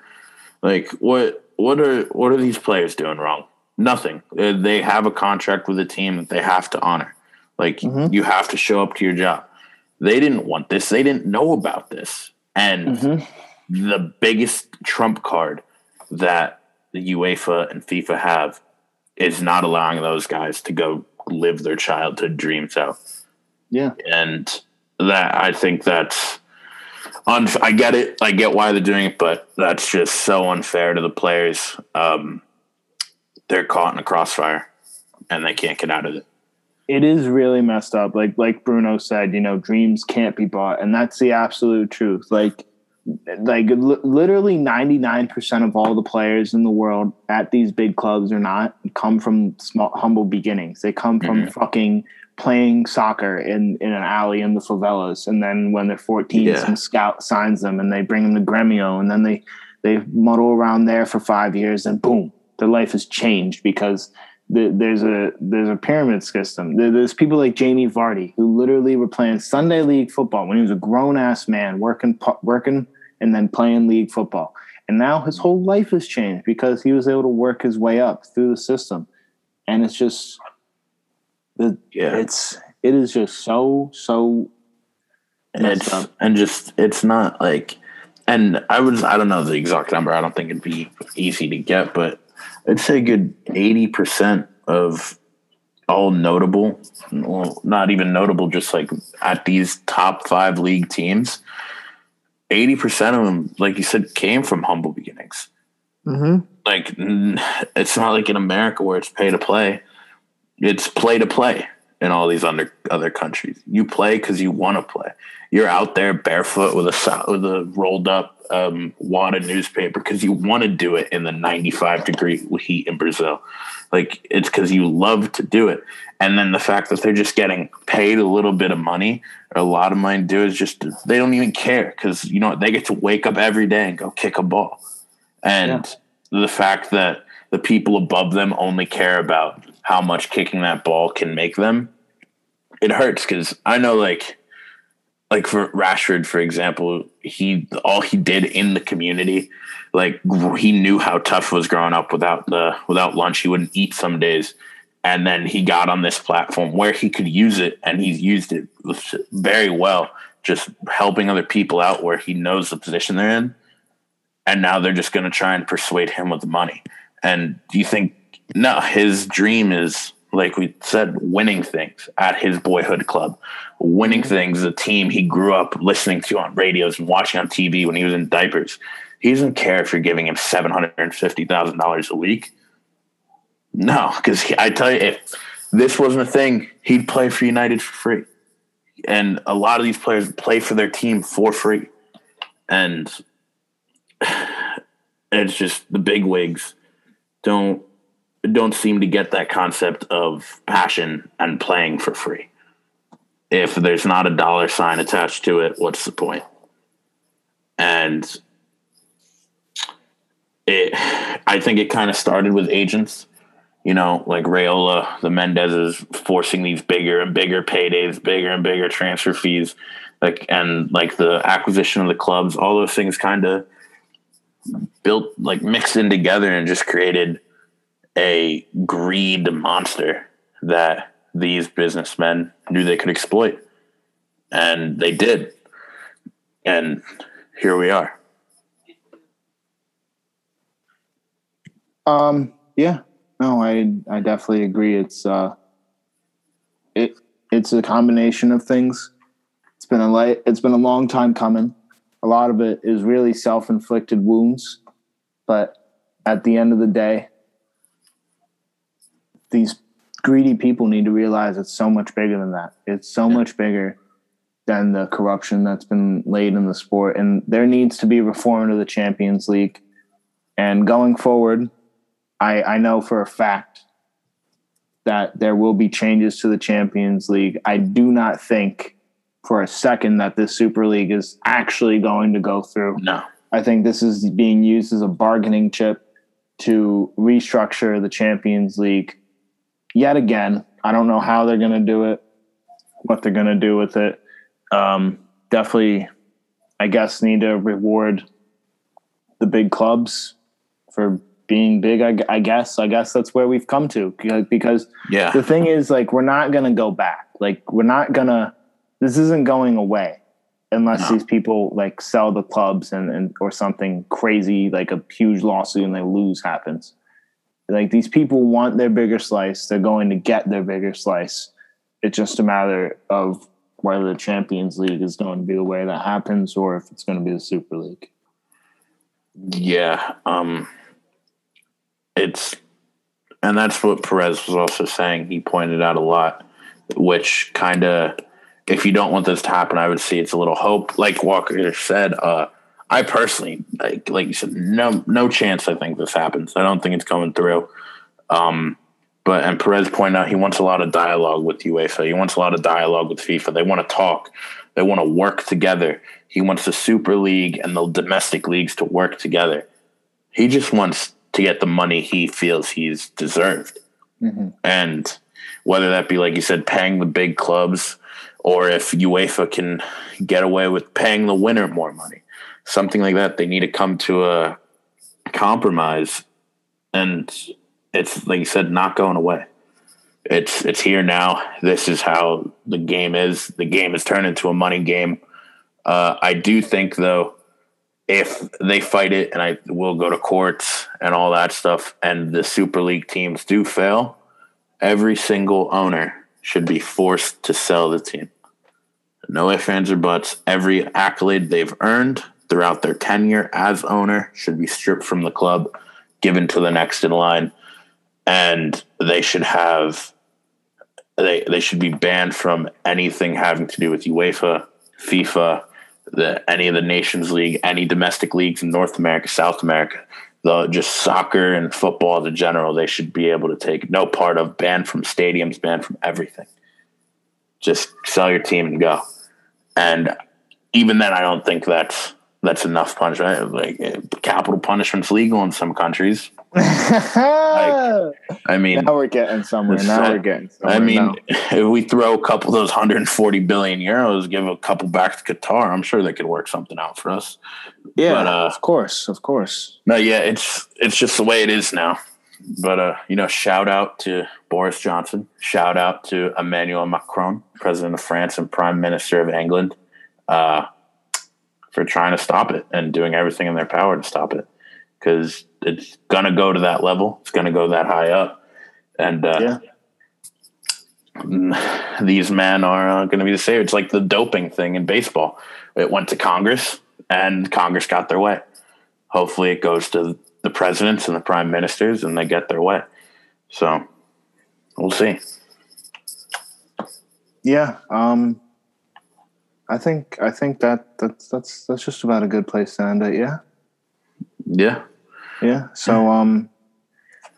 Like what what are what are these players doing wrong? Nothing. Uh, they have a contract with a team that they have to honor. Like mm-hmm. you have to show up to your job. They didn't want this. They didn't know about this. And mm-hmm. the biggest trump card that the UEFA and FIFA have is not allowing those guys to go live their childhood dreams out. Yeah. And that I think that's unf- I get it. I get why they're doing it, but that's just so unfair to the players. Um, they're caught in a crossfire and they can't get out of it. It is really messed up. Like like Bruno said, you know, dreams can't be bought, and that's the absolute truth. Like like l- literally 99% of all the players in the world at these big clubs or not come from small humble beginnings. They come from mm-hmm. fucking playing soccer in, in an alley in the favelas. And then when they're 14, yeah. some scout signs them and they bring them to Gremio. And then they, they muddle around there for five years and boom, their life has changed because the, there's a there's a pyramid system. there's people like Jamie Vardy who literally were playing Sunday league football when he was a grown ass man working working and then playing league football. And now his whole life has changed because he was able to work his way up through the system. And it's just the, yeah. It's it is just so so and it's up. and just it's not like and I was I don't know the exact number. I don't think it'd be easy to get, but I'd say good eighty percent of all notable, well, not even notable, just like at these top five league teams, eighty percent of them, like you said, came from humble beginnings. Mm-hmm. Like it's not like in America where it's pay to play it's play to play in all these under, other countries. You play because you want to play. You're out there barefoot with a with a rolled up um, wadded newspaper because you want to do it in the 95 degree heat in Brazil. Like it's because you love to do it. And then the fact that they're just getting paid a little bit of money or a lot of money to do is just they don't even care because you know they get to wake up every day and go kick a ball. And yeah. the fact that the people above them only care about how much kicking that ball can make them, it hurts because I know like like for Rashford, for example, he all he did in the community, like he knew how tough was growing up without the without lunch. He wouldn't eat some days, and then he got on this platform where he could use it and he's used it very well just helping other people out where he knows the position they're in. And now they're just going to try and persuade him with the money and do you think no his dream is like we said winning things at his boyhood club winning mm-hmm. things the team he grew up listening to on radios and watching on tv when he was in diapers he doesn't care if you're giving him $750000 a week no, because I tell you, if this wasn't a thing, he'd play for United for free. And a lot of these players play for their team for free. And it's just the big wigs don't don't seem to get that concept of passion and playing for free. If there's not a dollar sign attached to it, what's the point? And it I think it kind of started with agents you know, like Raiola, the Mendezes forcing these bigger and bigger paydays, bigger and bigger transfer fees, like and like the acquisition of the clubs, all those things kind of built like mixed in together and just created a greed monster that these businessmen knew they could exploit. And they did. And here we are. Um, yeah, no, I I definitely agree. It's uh, it it's a combination of things. It's been a light. It's been a long time coming. A lot of it is really self inflicted wounds, but at the end of the day, these greedy people need to realize it's so much bigger than that. It's so yeah. much bigger than the corruption that's been laid in the sport, and there needs to be reform to the Champions League. And going forward, I, I know for a fact that there will be changes to the Champions League. I do not think for a second that this Super League is actually going to go through. No. I think this is being used as a bargaining chip to restructure the Champions League yet again. I don't know how they're going to do it, what they're going to do with it. Um, definitely, I guess, need to reward the big clubs for being big I, I, guess i guess that's where we've come to because yeah the thing is like we're not gonna go back like we're not gonna this isn't going away unless no. these people like sell the clubs and, and or something crazy like a huge lawsuit and they lose happens like these people want their bigger slice they're going to get their bigger slice it's just a matter of whether the champions league is going to be the way that happens or if it's going to be the super league yeah um it's and that's what Perez was also saying. He pointed out a lot, which kind of, if you don't want this to happen, I would see it's a little hope. Like Walker said, uh, I personally, like, like you said, no, no chance. I think this happens. I don't think it's coming through. Um, but and Perez pointed out he wants a lot of dialogue with UEFA. He wants a lot of dialogue with FIFA. They want to talk. They want to work together. He wants the Super League and the domestic leagues to work together. He just wants to get the money he feels he's deserved. Mm-hmm. And whether that be, like you said, paying the big clubs or if UEFA can get away with paying the winner more money, something like that, they need to come to a compromise. And it's, like you said, not going away. It's it's here now. This is how the game is. The game has turned into a money game. Uh, I do think, though, if they fight it and I will go to courts and all that stuff and the Super League teams do fail, every single owner should be forced to sell the team. No ifs, ands, or buts. Every accolade they've earned throughout their tenure as owner should be stripped from the club, given to the next in line, and they should have they they should be banned from anything having to do with UEFA, FIFA, the any of the Nations League, any domestic leagues in North America, South America, the just soccer and football in general, they should be able to take no part of, banned from stadiums, banned from everything. Just sell your team and go. And even then, I don't think that's that's enough punishment. Like capital punishment's legal in some countries like, I mean, now we're getting somewhere. Now we're getting. Somewhere I mean, if we throw a couple of those 140 billion euros, give a couple back to Qatar, I'm sure they could work something out for us. Yeah, but, uh, of course, of course. No, yeah, it's it's just the way it is now. but uh, you know, shout out to Boris Johnson. Shout out to Emmanuel Macron, president of France and prime minister of England, uh, for trying to stop it and doing everything in their power to stop it. Because it's gonna go to that level. It's gonna go that high up, and uh, Yeah. these men are uh, going to be the savior. It's like the doping thing in baseball. It went to Congress, and Congress got their way. Hopefully, it goes to the presidents and the prime ministers, and they get their way. So, we'll see. Yeah. Um, I think I think that that's that's that's just about a good place to end it. Yeah. Yeah, Yeah. So um,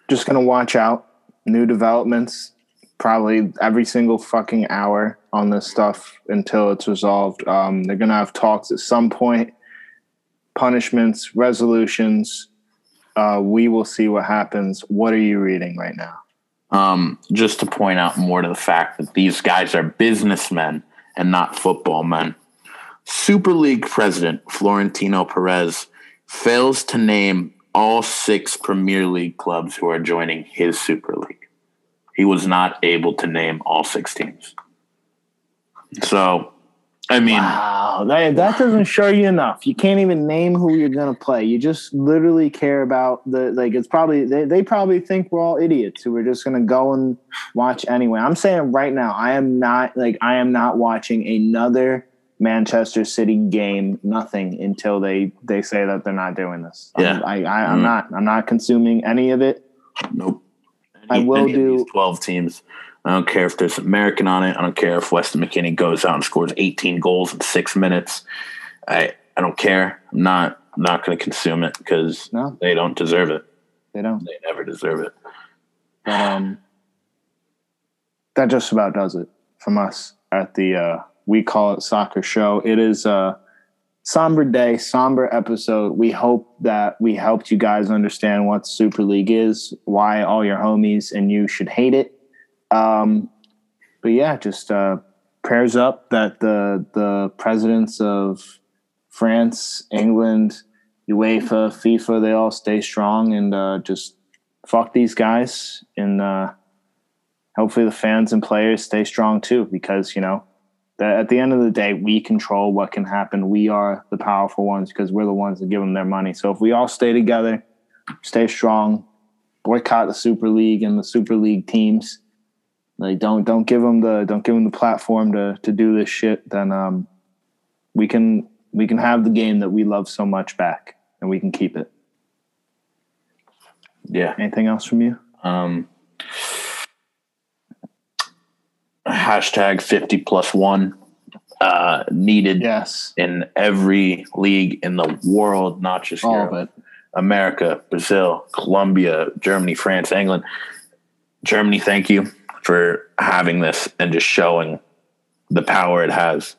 just gonna watch out. New developments probably every single fucking hour on this stuff until it's resolved. Um, they're gonna have talks at some point. Punishments, resolutions. Uh, we will see what happens. What are you reading right now? um, just to point out more to the fact that these guys are businessmen and not football men. Super League president Florentino Perez fails to name all six Premier League clubs who are joining his Super League. He was not able to name all six teams. So, I mean, Wow, that, that doesn't show you enough. You can't even name who you're gonna play. You just literally care about the like. It's probably they, they probably think we're all idiots who are just gonna go and watch anyway. I'm saying right now, I am not like I am not watching another Manchester City game. Nothing until they they say that they're not doing this. Yeah. I'm, I, I I'm Mhm. not I'm not consuming any of it. Nope. I will any do- twelve teams. I don't care if there's American on it. I don't care if Weston McKennie goes out and scores 18 goals in six minutes. I I don't care. I'm not I'm not going to consume it because No, they don't deserve it. they don't. They never deserve it. But um, that just about does it from us at the uh, we call it soccer show. It is a somber day, somber episode. We hope that we helped you guys understand what Super League is, why all your homies and you should hate it. Um, but yeah, just uh, prayers up that the the presidents of France, England, UEFA, FIFA, they all stay strong and uh, just fuck these guys and uh, hopefully the fans and players stay strong too because you know at the end of the day we control what can happen. We are the powerful ones because we're the ones that give them their money. So if we all stay together stay strong boycott the super league and the super league teams like don't don't give them the don't give them the platform to to do this shit then um we can we can have the game that we love so much back and we can keep it Yeah. anything else from you Um, hashtag 50 plus one uh, needed yes in every league in the world, not just all Europe. America, Brazil, Colombia, Germany, France, England. Germany, thank you for having this and just showing the power it has.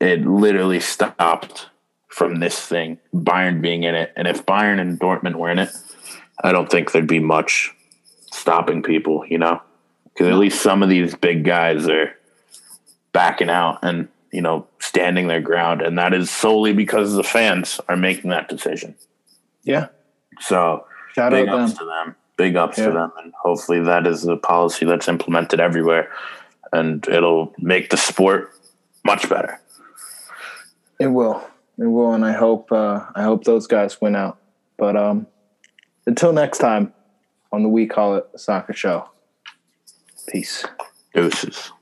It literally stopped from this thing, Bayern being in it. And if Bayern and Dortmund were in it, I don't think there'd be much stopping people, you know? Because at least some of these big guys are backing out and, you know, standing their ground. And that is solely because the fans are making that decision. yeah So shout out them to them. Big ups Yeah. to them. And hopefully that is a policy that's implemented everywhere and it'll make the sport much better. It will. It will, and I hope uh, I hope those guys win out. But um, until next time on the We Call It Soccer Show. Peace. Deuces.